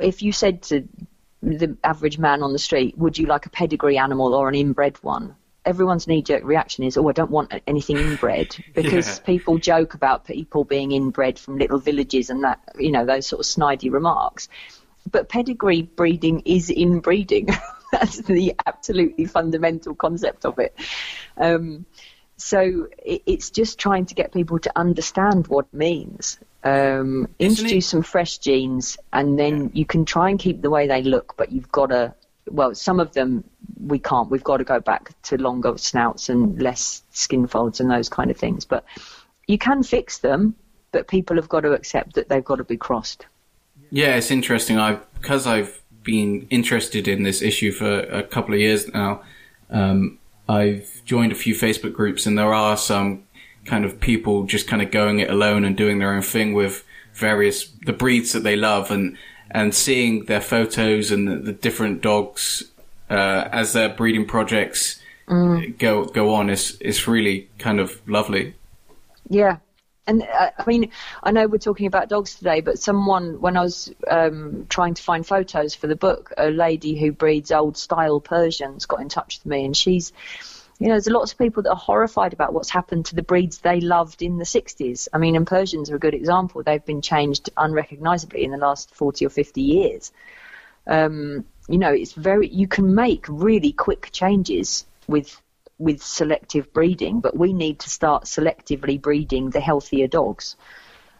if you said to the average man on the street, would you like a pedigree animal or an inbred one? Everyone's knee-jerk reaction is, oh, I don't want anything inbred, [LAUGHS] because Yeah. people joke about people being inbred from little villages and that, you know, those sort of snidey remarks. But pedigree breeding is inbreeding. [LAUGHS] That's the absolutely fundamental concept of it. Um, so it, it's just trying to get people to understand what it means. Um, introduce it- some fresh genes, and then you can try and keep the way they look, but you've got to. Well, some of them we can't. We've got to go back to longer snouts and less skin folds and those kind of things. But you can fix them, but people have got to accept that they've got to be crossed. Yeah, it's interesting. I because I've been interested in this issue for a couple of years now. Um, I've joined a few Facebook groups, and there are some kind of people just kind of going it alone and doing their own thing with various the breeds that they love, and and seeing their photos and the, the different dogs uh, as their breeding projects go go on is is really kind of lovely. Yeah, and uh, I mean, I know we're talking about dogs today, but someone, when I was um, trying to find photos for the book, a lady who breeds old style Persians got in touch with me, and she's, you know, there's lots of people that are horrified about what's happened to the breeds they loved in the 60s. I mean, and Persians are a good example. They've been changed unrecognizably in the last 40 or 50 years. Um, you know, it's very, you can make really quick changes with with selective breeding, but we need to start selectively breeding the healthier dogs.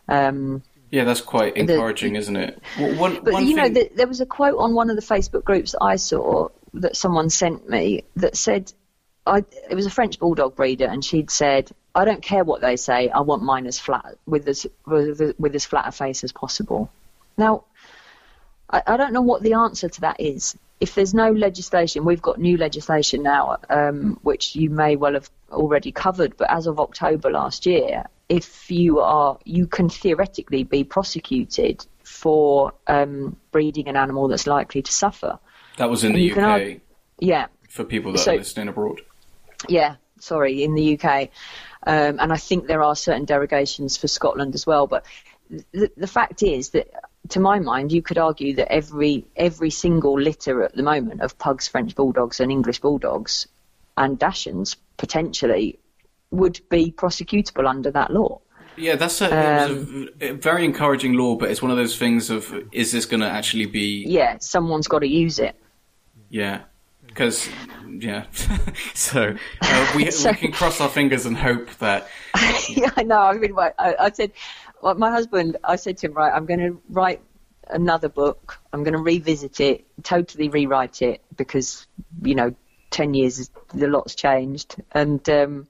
Um, yeah, that's quite encouraging, the, isn't it? one, but one you thing... know, the, there was a quote on one of the Facebook groups I saw that someone sent me that said, I, it was a French bulldog breeder, and she'd said, "I don't care what they say. I want mine as flat with as with, with as flat a face as possible." Now, I, I don't know what the answer to that is if there's no legislation, we've got new legislation now, um, which you may well have already covered, but as of October last year, if you are, you can theoretically be prosecuted for um, breeding an animal that's likely to suffer. That was in and the UK. Argue, yeah. For people that so, are listening abroad. Yeah, sorry, in the UK. Um, and I think there are certain derogations for Scotland as well. But the, the fact is that to my mind, you could argue that every every single litter at the moment of pugs, French bulldogs, and English bulldogs, and Dachshunds potentially would be prosecutable under that law. Yeah, that's a, um, a, very encouraging law, but it's one of those things of is this going to actually be? Yeah, someone's got to use it. Yeah, because yeah, [LAUGHS] so, uh, we, so we [LAUGHS] can cross our fingers and hope that. [LAUGHS] yeah, I know. I mean, I, I said well, my husband, I said to him, right, I'm going to write another book. I'm going to revisit it, totally rewrite it because, you know, 10 years, the lot's changed. And um,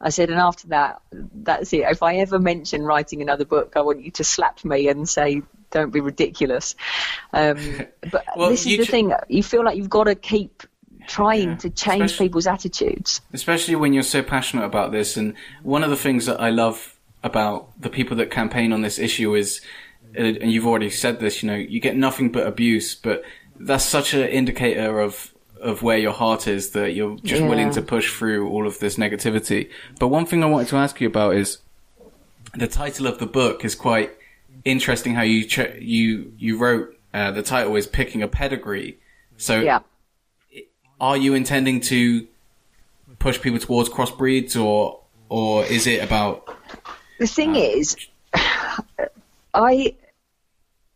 I said, and after that, that's it. If I ever mention writing another book, I want you to slap me and say, don't be ridiculous. Um, but well, this is the ch- thing. You feel like you've got to keep trying yeah. to change especially, people's attitudes. Especially when you're so passionate about this. And one of the things that I love about the people that campaign on this issue is, uh, and you've already said this, you know, you get nothing but abuse, but that's such an indicator of of where your heart is that you're just yeah. willing to push through all of this negativity. But one thing I wanted to ask you about is the title of the book is quite interesting. How you ch- you you wrote uh, the title is picking a pedigree. So, yeah. Are you intending to push people towards crossbreeds, or or is it about the thing uh, is, [SIGHS] I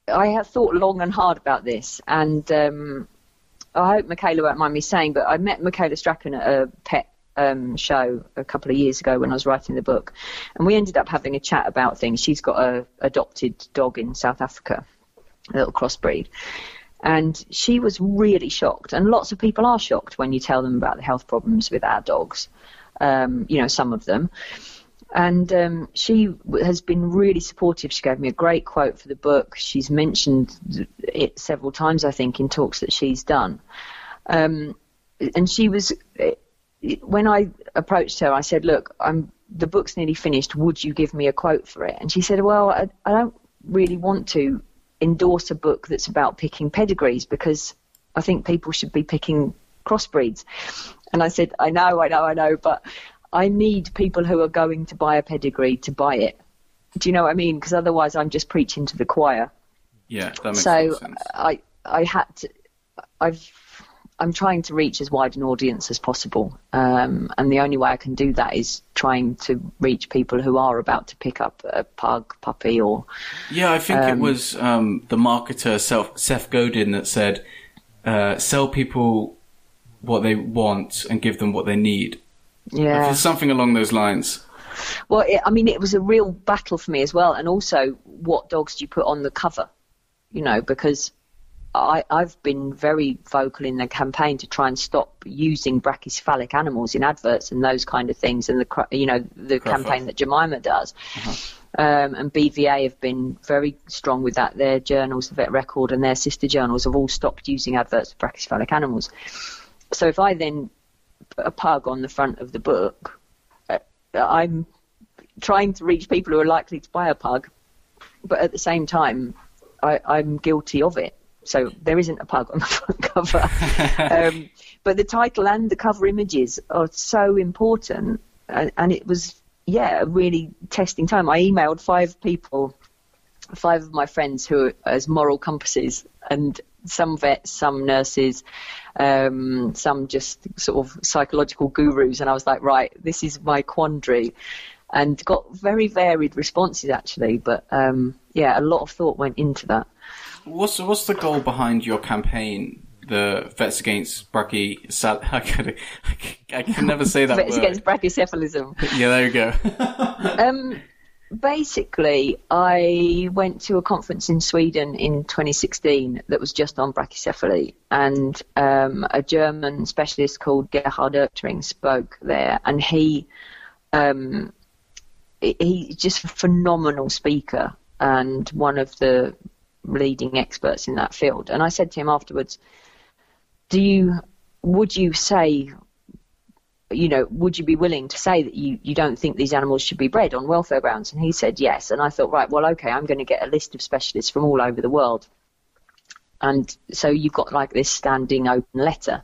I have thought long and hard about this, and um, I hope Michaela won't mind me saying, but I met Michaela Strachan at a pet um, show a couple of years ago when I was writing the book, and we ended up having a chat about things. She's got a adopted dog in South Africa, a little crossbreed, and she was really shocked. And lots of people are shocked when you tell them about the health problems with our dogs. Um, you know, some of them. And um, she has been really supportive. She gave me a great quote for the book. She's mentioned it several times, I think, in talks that she's done. Um, and she was, when I approached her, I said, "Look, I'm the book's nearly finished. Would you give me a quote for it?" And she said, "Well, I, I don't really want to endorse a book that's about picking pedigrees because I think people should be picking crossbreeds." And I said, "I know, I know, I know, but." I need people who are going to buy a pedigree to buy it. Do you know what I mean? Because otherwise, I'm just preaching to the choir. Yeah, that makes so sense. I I had to. I've I'm trying to reach as wide an audience as possible, um, and the only way I can do that is trying to reach people who are about to pick up a pug puppy or. Yeah, I think um, it was um, the marketer Seth Godin that said, uh, "Sell people what they want and give them what they need." Yeah. Something along those lines. Well, it, I mean, it was a real battle for me as well, and also what dogs do you put on the cover? You know, because I, have been very vocal in the campaign to try and stop using brachycephalic animals in adverts and those kind of things, and the you know the campaign that Jemima does. Uh-huh. Um, and BVA have been very strong with that. Their journals, the Vet Record, and their sister journals have all stopped using adverts for brachycephalic animals. So if I then put a pug on the front of the book, uh, I'm trying to reach people who are likely to buy a pug, but at the same time, I, I'm guilty of it. So there isn't a pug on the [LAUGHS] front cover. um, but the title and the cover images are so important, and, and, it was yeah, a really testing time. I emailed five people, five of my friends who are as moral compasses, and some vets, some nurses, um, some just sort of psychological gurus. And I was like, right, this is my quandary. And got very varied responses actually, but um, yeah, a lot of thought went into that. What's what's the goal behind your campaign? The Vets Against Brachy... [LAUGHS] I can, I can never say that [LAUGHS] Vets word. Against Brachycephalism. Yeah, there you go. [LAUGHS] um, basically, I went to a conference in Sweden in 2016 that was just on brachycephaly, and um, a German specialist called Gerhard Oechtering spoke there, and he um, he's just a phenomenal speaker and one of the leading experts in that field. And I said to him afterwards, "Do you would you say you know, would you be willing to say that you, you don't think these animals should be bred on welfare grounds? And he said yes. And I thought, right, well, okay, I'm going to get a list of specialists from all over the world. And so you've got like this standing open letter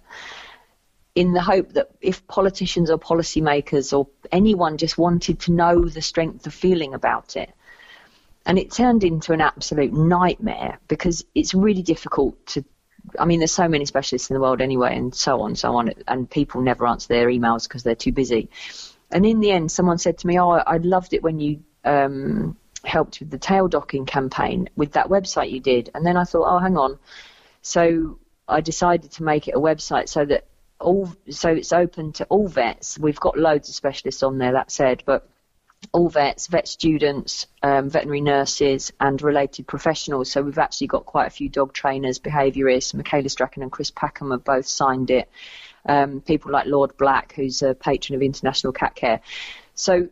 in the hope that if politicians or policymakers or anyone just wanted to know the strength of feeling about it, and it turned into an absolute nightmare because it's really difficult to I mean, there's so many specialists in the world anyway, and so on, so on, and people never answer their emails because they're too busy. And in the end, someone said to me, "Oh, I loved it when you um, helped with the tail docking campaign with that website you did." And then I thought, "Oh, hang on." So I decided to make it a website so that all, so it's open to all vets. We've got loads of specialists on there, that said, but all vets, vet students, um, veterinary nurses, and related professionals. So we've actually got quite a few dog trainers, behaviourists. Michaela Strachan and Chris Packham have both signed it. Um, people like Lord Black, who's a patron of International Cat Care. So,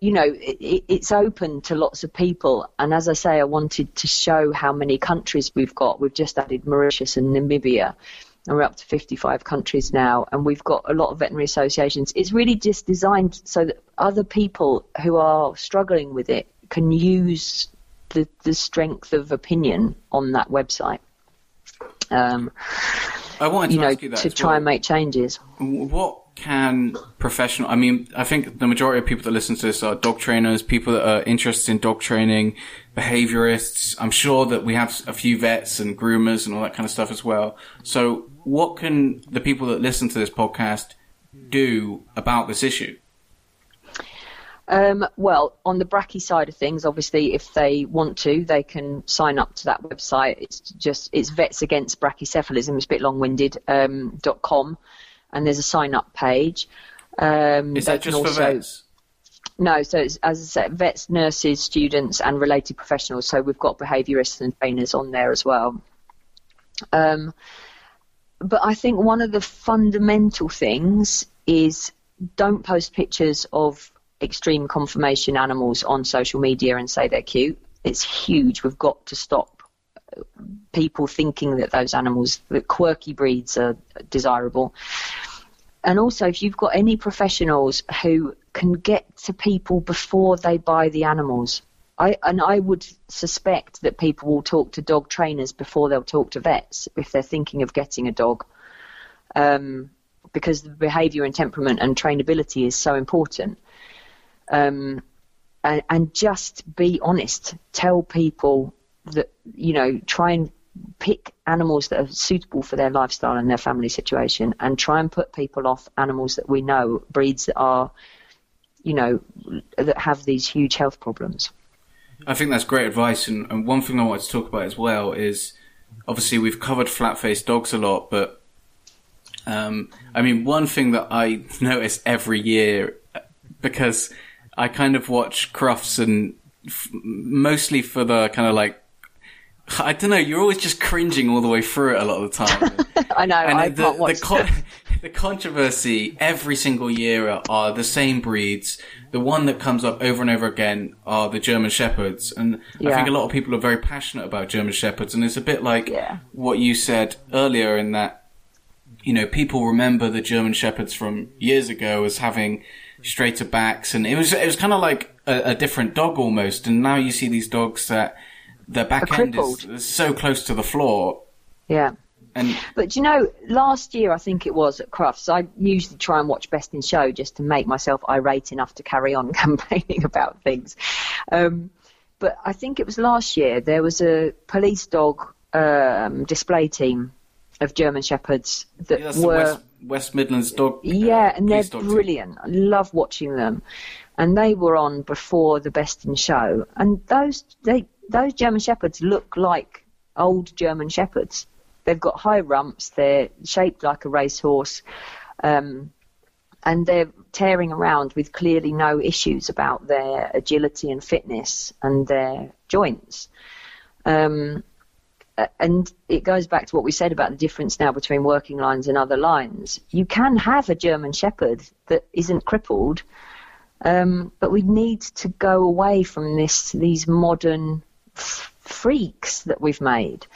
you know, it, it's open to lots of people. And as I say, I wanted to show how many countries we've got. We've just added Mauritius and Namibia and we're up to 55 countries now, and we've got a lot of veterinary associations. It's really just designed so that other people who are struggling with it can use the, the strength of opinion on that website. Um, I wanted to you know, ask you that to try well. and make changes. What can professional? I mean, I think the majority of people that listen to this are dog trainers, people that are interested in dog training, behaviorists. I'm sure that we have a few vets and groomers and all that kind of stuff as well. So, what can the people that listen to this podcast do about this issue? Um, well, on the brachy side of things, obviously, if they want to, they can sign up to that website. It's just it's Vets Against Brachycephalism. It's a bit long-winded. Um, dot com, and there's a sign-up page. Um, Is that just for vets? No, so it's, as I said, vets, nurses, students, and related professionals. So we've got behaviourists and trainers on there as well. Um, but I think one of the fundamental things is don't post pictures of extreme conformation animals on social media and say they're cute. It's huge. We've got to stop uh, people thinking that those animals, that quirky breeds, are desirable. And also, if you've got any professionals who can get to people before they buy the animals, I and I would suspect that people will talk to dog trainers before they'll talk to vets if they're thinking of getting a dog, um, because the behaviour and temperament and trainability is so important. Um, and, and just be honest. Tell people that you know. Try and pick animals that are suitable for their lifestyle and their family situation, and try and put people off animals that we know breeds that are, you know, that have these huge health problems. I think that's great advice. And, and one thing I wanted to talk about as well is obviously we've covered flat faced dogs a lot, but um, I mean, one thing that I [LAUGHS] notice every year because I kind of watch Crufts and f- mostly for the kind of like, I don't know, you're always just cringing all the way through it a lot of the time. [LAUGHS] I know. and I the, can't watch. the, con- [LAUGHS] the controversy every single year are, the same breeds. The one that comes up over and over again are the German Shepherds, and I think a lot of people are very passionate about German Shepherds, and it's a bit like Yeah. what you said earlier in that, you know, people remember the German Shepherds from years ago as having straighter backs, and it was it was kind of like a, a different dog almost, and now you see these dogs that their back end is, crippled. is so close to the floor, yeah. And But do you know, last year I think it was at Crufts, I usually try and watch Best in Show just to make myself irate enough to carry on [LAUGHS] campaigning about things. Um, but I think it was last year there was a police dog um, display team of German Shepherds that yeah, were West, West Midlands dog. uh, yeah, and they're dog team. brilliant. I love watching them. And they were on before the Best in Show, and those they those German Shepherds look like old German Shepherds. They've got high rumps. They're shaped like a racehorse, um, and they're tearing around with clearly no issues about their agility and fitness and their joints. Um, and it goes back to what we said about the difference now between working lines and other lines. You can have a German Shepherd that isn't crippled, um, but we need to go away from this these modern f- freaks that we've made,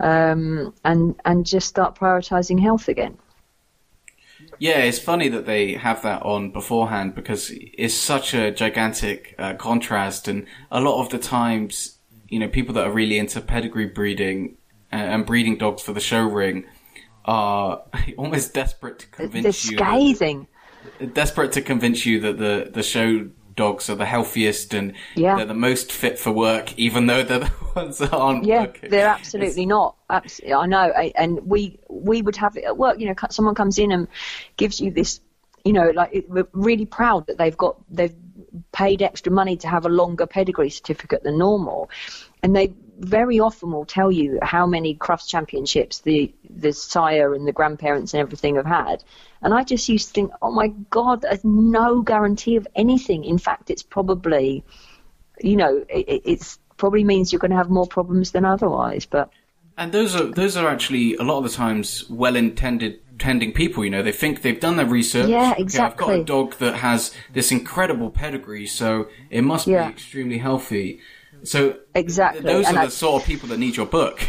um, and and just start prioritising health again. Yeah, it's funny that they have that on beforehand because it's such a gigantic uh, contrast, and a lot of the times, you know, people that are really into pedigree breeding uh, and breeding dogs for the show ring are [LAUGHS] almost desperate to They're convince you. that- scathing. desperate to convince you that the the show dogs are the healthiest and Yeah. they're the most fit for work, even though they're [LAUGHS] the ones that aren't Yeah, working. they're absolutely not. Absolutely, I know. And we we would have it at work. You know, someone comes in and gives you this. You know, like it- we're really proud that they've got they've paid extra money to have a longer pedigree certificate than normal, and they very often will tell you how many Crufts championships the the sire and the grandparents and everything have had. And I just used to think, oh my God, there's no guarantee of anything. In fact, it's probably you know, it, it- it's probably means you're going to have more problems than otherwise. But And those are those are actually a lot of the times well intended tending people, you know, they think they've done their research. Yeah, Okay, I've got a dog that has this incredible pedigree, so it must Yeah. be extremely healthy. So Exactly, those and are I- the sort of people that need your book.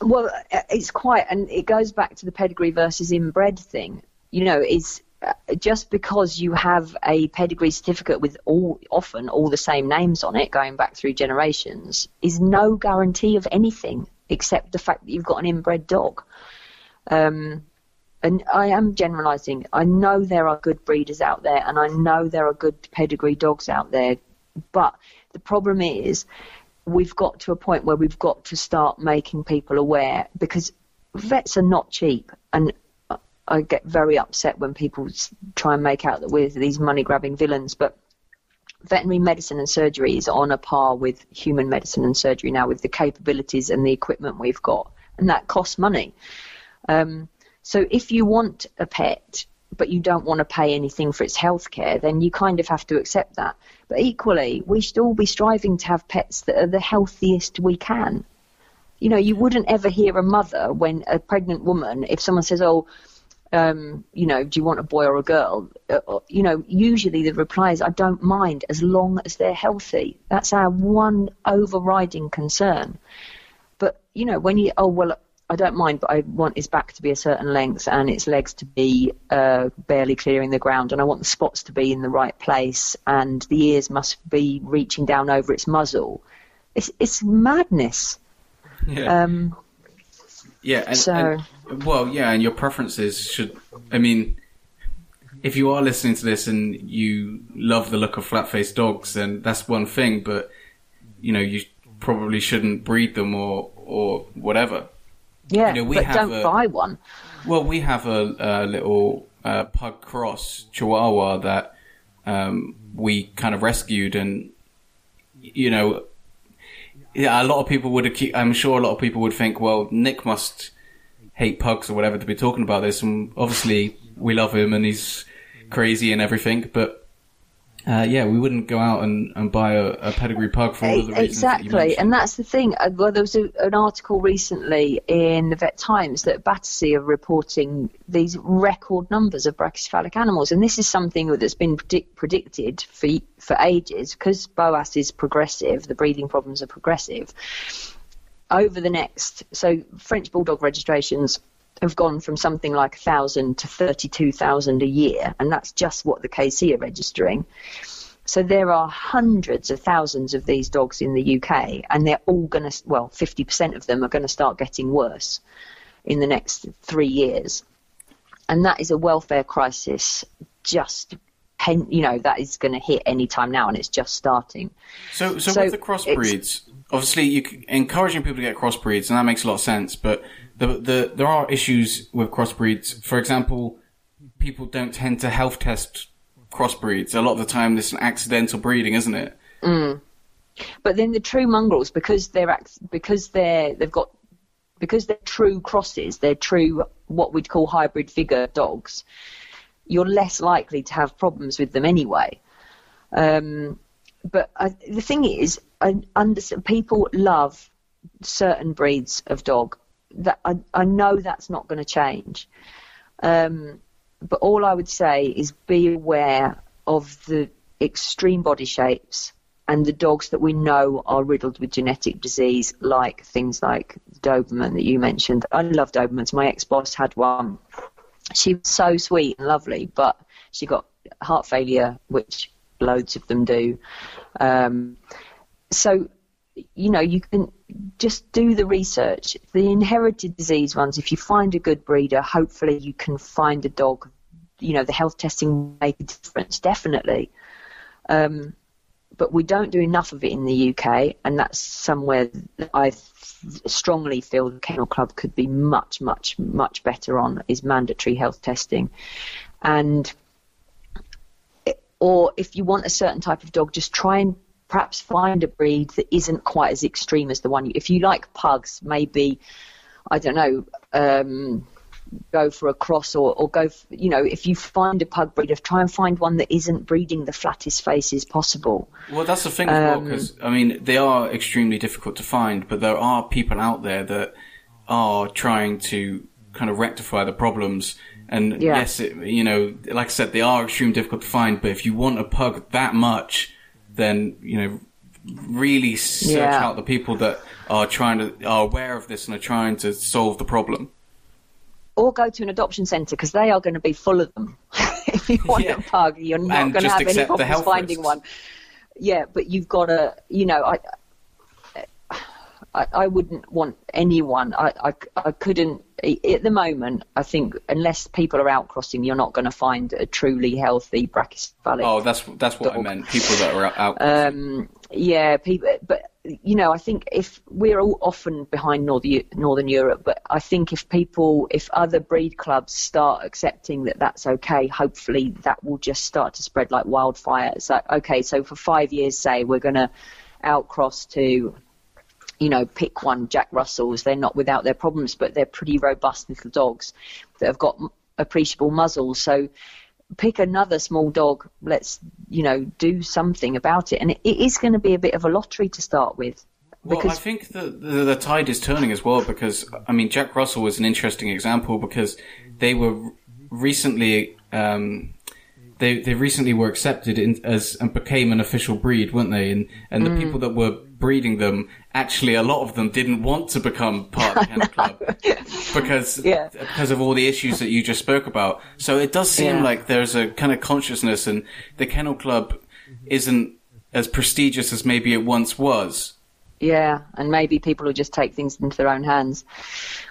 well, uh, it's quite, and it goes back to the pedigree versus inbred thing. You know, is uh, just because you have a pedigree certificate with all often all the same names on it going back through generations is no guarantee of anything except the fact that you've got an inbred dog. Um, and I am generalising. I know there are good breeders out there, and I know there are good pedigree dogs out there. But the problem is, we've got to a point where we've got to start making people aware because vets are not cheap, and I- get very upset when people try and make out that we're these money grabbing villains. But veterinary medicine and surgery is on a par with human medicine and surgery now with the capabilities and the equipment we've got, and that costs money. Um, so if you want a pet, but you don't want to pay anything for its health care, then you kind of have to accept that. But equally, we should all be striving to have pets that are the healthiest we can. You know, you wouldn't ever hear a mother when a pregnant woman, if someone says, "Oh, um, you know, do you want a boy or a girl?" Uh, uh, you know, usually the reply is, "I don't mind as long as they're healthy." That's our one overriding concern. But you know, when you oh well, I don't mind, but I want his back to be a certain length and its legs to be uh, barely clearing the ground, and I want the spots to be in the right place, and the ears must be reaching down over its muzzle. It's it's madness. Yeah. Um, Yeah, and, So- and- well, yeah, and your preferences should. I mean, if you are listening to this and you love the look of flat-faced dogs, then that's one thing. But you know, you probably shouldn't breed them or or whatever. Yeah, You know, we but have don't a- buy one. Well, we have a, a little uh, pug cross Chihuahua that um, we kind of rescued, and you know, yeah, a lot of people would. I'm sure a lot of people would think, well, Nick must hate pugs or whatever to be talking about this, and obviously we love him and he's crazy and everything, but. Uh, yeah, we wouldn't go out and, and buy a, a pedigree pug for all of the reasons that Exactly, mentioned. and that's the thing. Uh, Well, there was a, an article recently in the Vet Times that Battersea are reporting these record numbers of brachycephalic animals, and this is something that's been predict, predicted for for ages because BOAS is progressive. The breeding problems are progressive. Over the next, so French bulldog registrations have gone from something like 1,000 to 32,000 a year, and that's just what the KC are registering. So there are hundreds of thousands of these dogs in the UK, and they're all going to, well, 50% of them are going to start getting worse. in the next three years, and that is a welfare crisis. Just you know that is going to hit any time now, and it's just starting. So, so, so with the crossbreeds, obviously, you encouraging people to get crossbreeds, and that makes a lot of sense. But the, the there are issues with crossbreeds. For example, people don't tend to health test crossbreeds. A lot of the time, it's an accidental breeding, isn't it? Mm. But then the true mongrels, because they're because they're they've got because they're true crosses, they're true what we'd call hybrid vigour dogs. You're less likely to have problems with them anyway. Um, but I, the thing is, I people love certain breeds of dog. That I, I know that's not going to change. Um, but all I would say is be aware of the extreme body shapes and the dogs that we know are riddled with genetic disease, like things like Doberman that you mentioned. I love Dobermans. My ex-boss had one. She was so sweet and lovely, but she got heart failure, which loads of them do. Um, so, you know, you can just do the research. The inherited disease ones, if you find a good breeder, hopefully you can find a dog. You know, the health testing make a difference, definitely. Um, but we don't do enough of it in the UK, and that's somewhere that I strongly feel the Kennel Club could be much, much, much better on is mandatory health testing, and or if you want a certain type of dog, just try and perhaps find a breed that isn't quite as extreme as the one. You, if you like pugs, maybe I don't know. Um, go for a cross or, or go, for, you know, if you find a pug breeder, try and find one that isn't breeding the flattest faces possible. Well, that's the thing because, um, I mean, they are extremely difficult to find, but there are people out there that are trying to kind of rectify the problems. And yeah. yes, it, you know, like I said, they are extremely difficult to find, but if you want a pug that much, then, you know, really search yeah. out the people that are trying to, are aware of this and are trying to solve the problem or go to an adoption centre because they are going to be full of them. [LAUGHS] if you want yeah. a pug, you're not going to have any problems finding risks. one. Yeah, but you've got to, you know, I, I, I wouldn't want anyone. I, I, I couldn't at the moment. I think unless people are out crossing, you're not going to find a truly healthy brachycephalic. Oh, that's that's what dog. I meant. People that are out. Um, yeah, people, but you know, I think if we're all often behind Northern, Northern Europe, but I think if people, if other breed clubs start accepting that that's okay, hopefully that will just start to spread like wildfire. It's like, okay, so for five years, say, we're going to outcross to, you know, pick one Jack Russells. They're not without their problems, but they're pretty robust little dogs that have got appreciable muzzles. So pick another small dog. Let's you know do something about it, and it, is going to be a bit of a lottery to start with. Well, I think the, the, the tide is turning as well because I mean Jack Russell was an interesting example because they were recently um, they they recently were accepted in, as and became an official breed, weren't they? And and the mm. people that were breeding them actually a lot of them didn't want to become part of the kennel club [LAUGHS] because yeah. because of all the issues that you just spoke about. So it does seem yeah. like there's a kind of consciousness, and the kennel club isn't as prestigious as maybe it once was. Yeah, and maybe people will just take things into their own hands.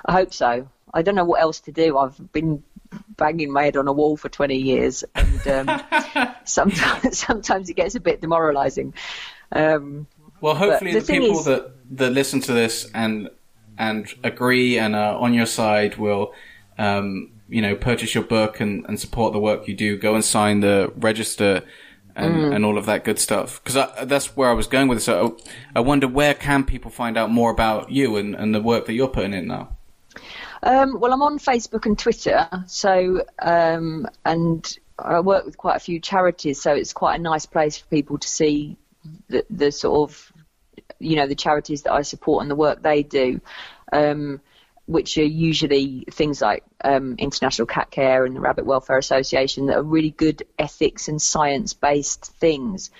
I hope so. I don't know what else to do. I've been banging my head on a wall for 20 years, and um, [LAUGHS] sometimes [LAUGHS] sometimes it gets a bit demoralising. Um, well, hopefully the, the people is, that that listen to this and and agree and are on your side will, um, you know, purchase your book and, and support the work you do. Go and sign the register. And, mm. and all of that good stuff. Because that's where I was going with this. So I wonder where can people find out more about you and, and the work that you're putting in now? Um, well, I'm on Facebook and Twitter, so um, and I work with quite a few charities, so it's quite a nice place for people to see the, the sort of you know the charities that I support and the work they do, um, which are usually things like um, International Cat Care and the Rabbit Welfare Association that are really good ethics and science based things.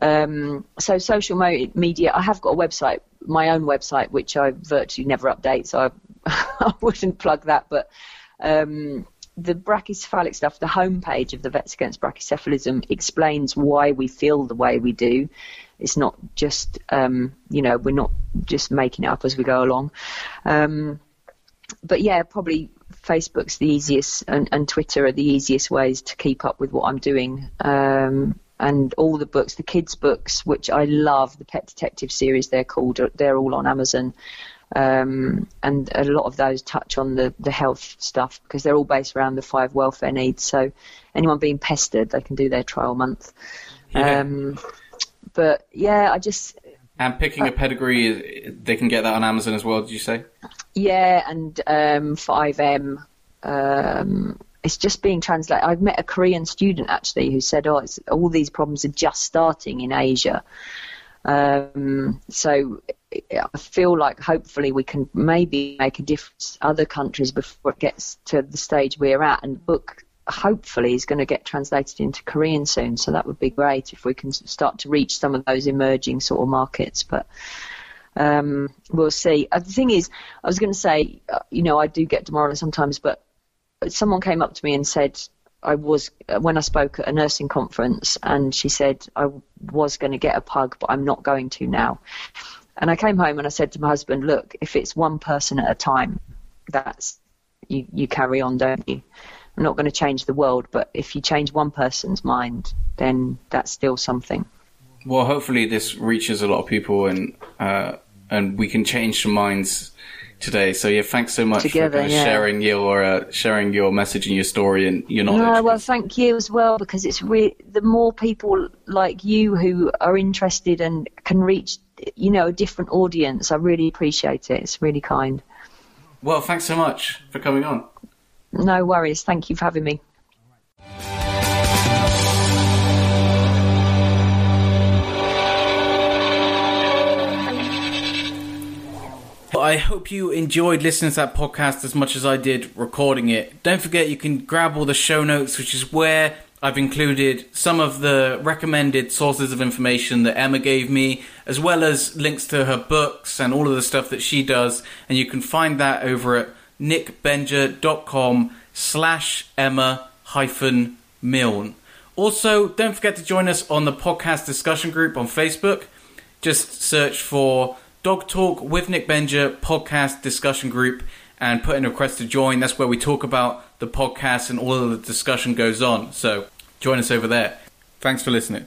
Um, so social media, I have got a website, my own website, which I virtually never update, so I, [LAUGHS] I wouldn't plug that, but. Um, the brachycephalic stuff, the homepage of the Vets Against Brachycephalism explains why we feel the way we do. It's not just, um, you know, we're not just making it up as we go along. Um, but yeah, probably Facebook's the easiest, and, and, Twitter are the easiest ways to keep up with what I'm doing. Um, and all the books, the kids' books, which I love, the Pet Detective series, they're called, they're all on Amazon. Um, and a lot of those touch on the, the health stuff because they're all based around the five welfare needs. So anyone being pestered, they can do their trial month. Yeah. Um, but yeah, I just. And picking uh, a pedigree, they can get that on Amazon as well. Did you say? Yeah, and um, 5M. Um, it's just being translated. I've met a Korean student actually who said, "Oh, all these problems are just starting in Asia." Um, so I feel like hopefully we can maybe make a difference other countries before it gets to the stage we're at. And the book hopefully is going to get translated into Korean soon. So that would be great if we can start to reach some of those emerging sort of markets. But um, we'll see. Uh, the thing is, I was going to say, uh, you know, I do get demoralised sometimes, but someone came up to me and said, I was when I spoke at a nursing conference, and she said I was going to get a pug, but I'm not going to now. And I came home and I said to my husband, "Look, if it's one person at a time, that's you. You carry on, don't you? I'm not going to change the world, but if you change one person's mind, then that's still something." Well, hopefully this reaches a lot of people, and uh, and we can change some minds today. So yeah, thanks so much Together, for uh, yeah. sharing your uh, sharing your message and your story and your knowledge. No, well, thank you as well because it's re- the more people like you who are interested and can reach you know a different audience. I really appreciate it. It's really kind. Well, thanks so much for coming on. No worries. Thank you for having me. I hope you enjoyed listening to that podcast as much as I did recording it. Don't forget you can grab all the show notes, which is where I've included some of the recommended sources of information that Emma gave me, as well as links to her books and all of the stuff that she does. And you can find that over at nickbenger.com slash Emma hyphen Milne. Also, don't forget to join us on the podcast discussion group on Facebook. Just search for Dog Talk with Nick Benger podcast discussion group and put in a request to join. That's where we talk about the podcast and all of the discussion goes on. So join us over there. Thanks for listening.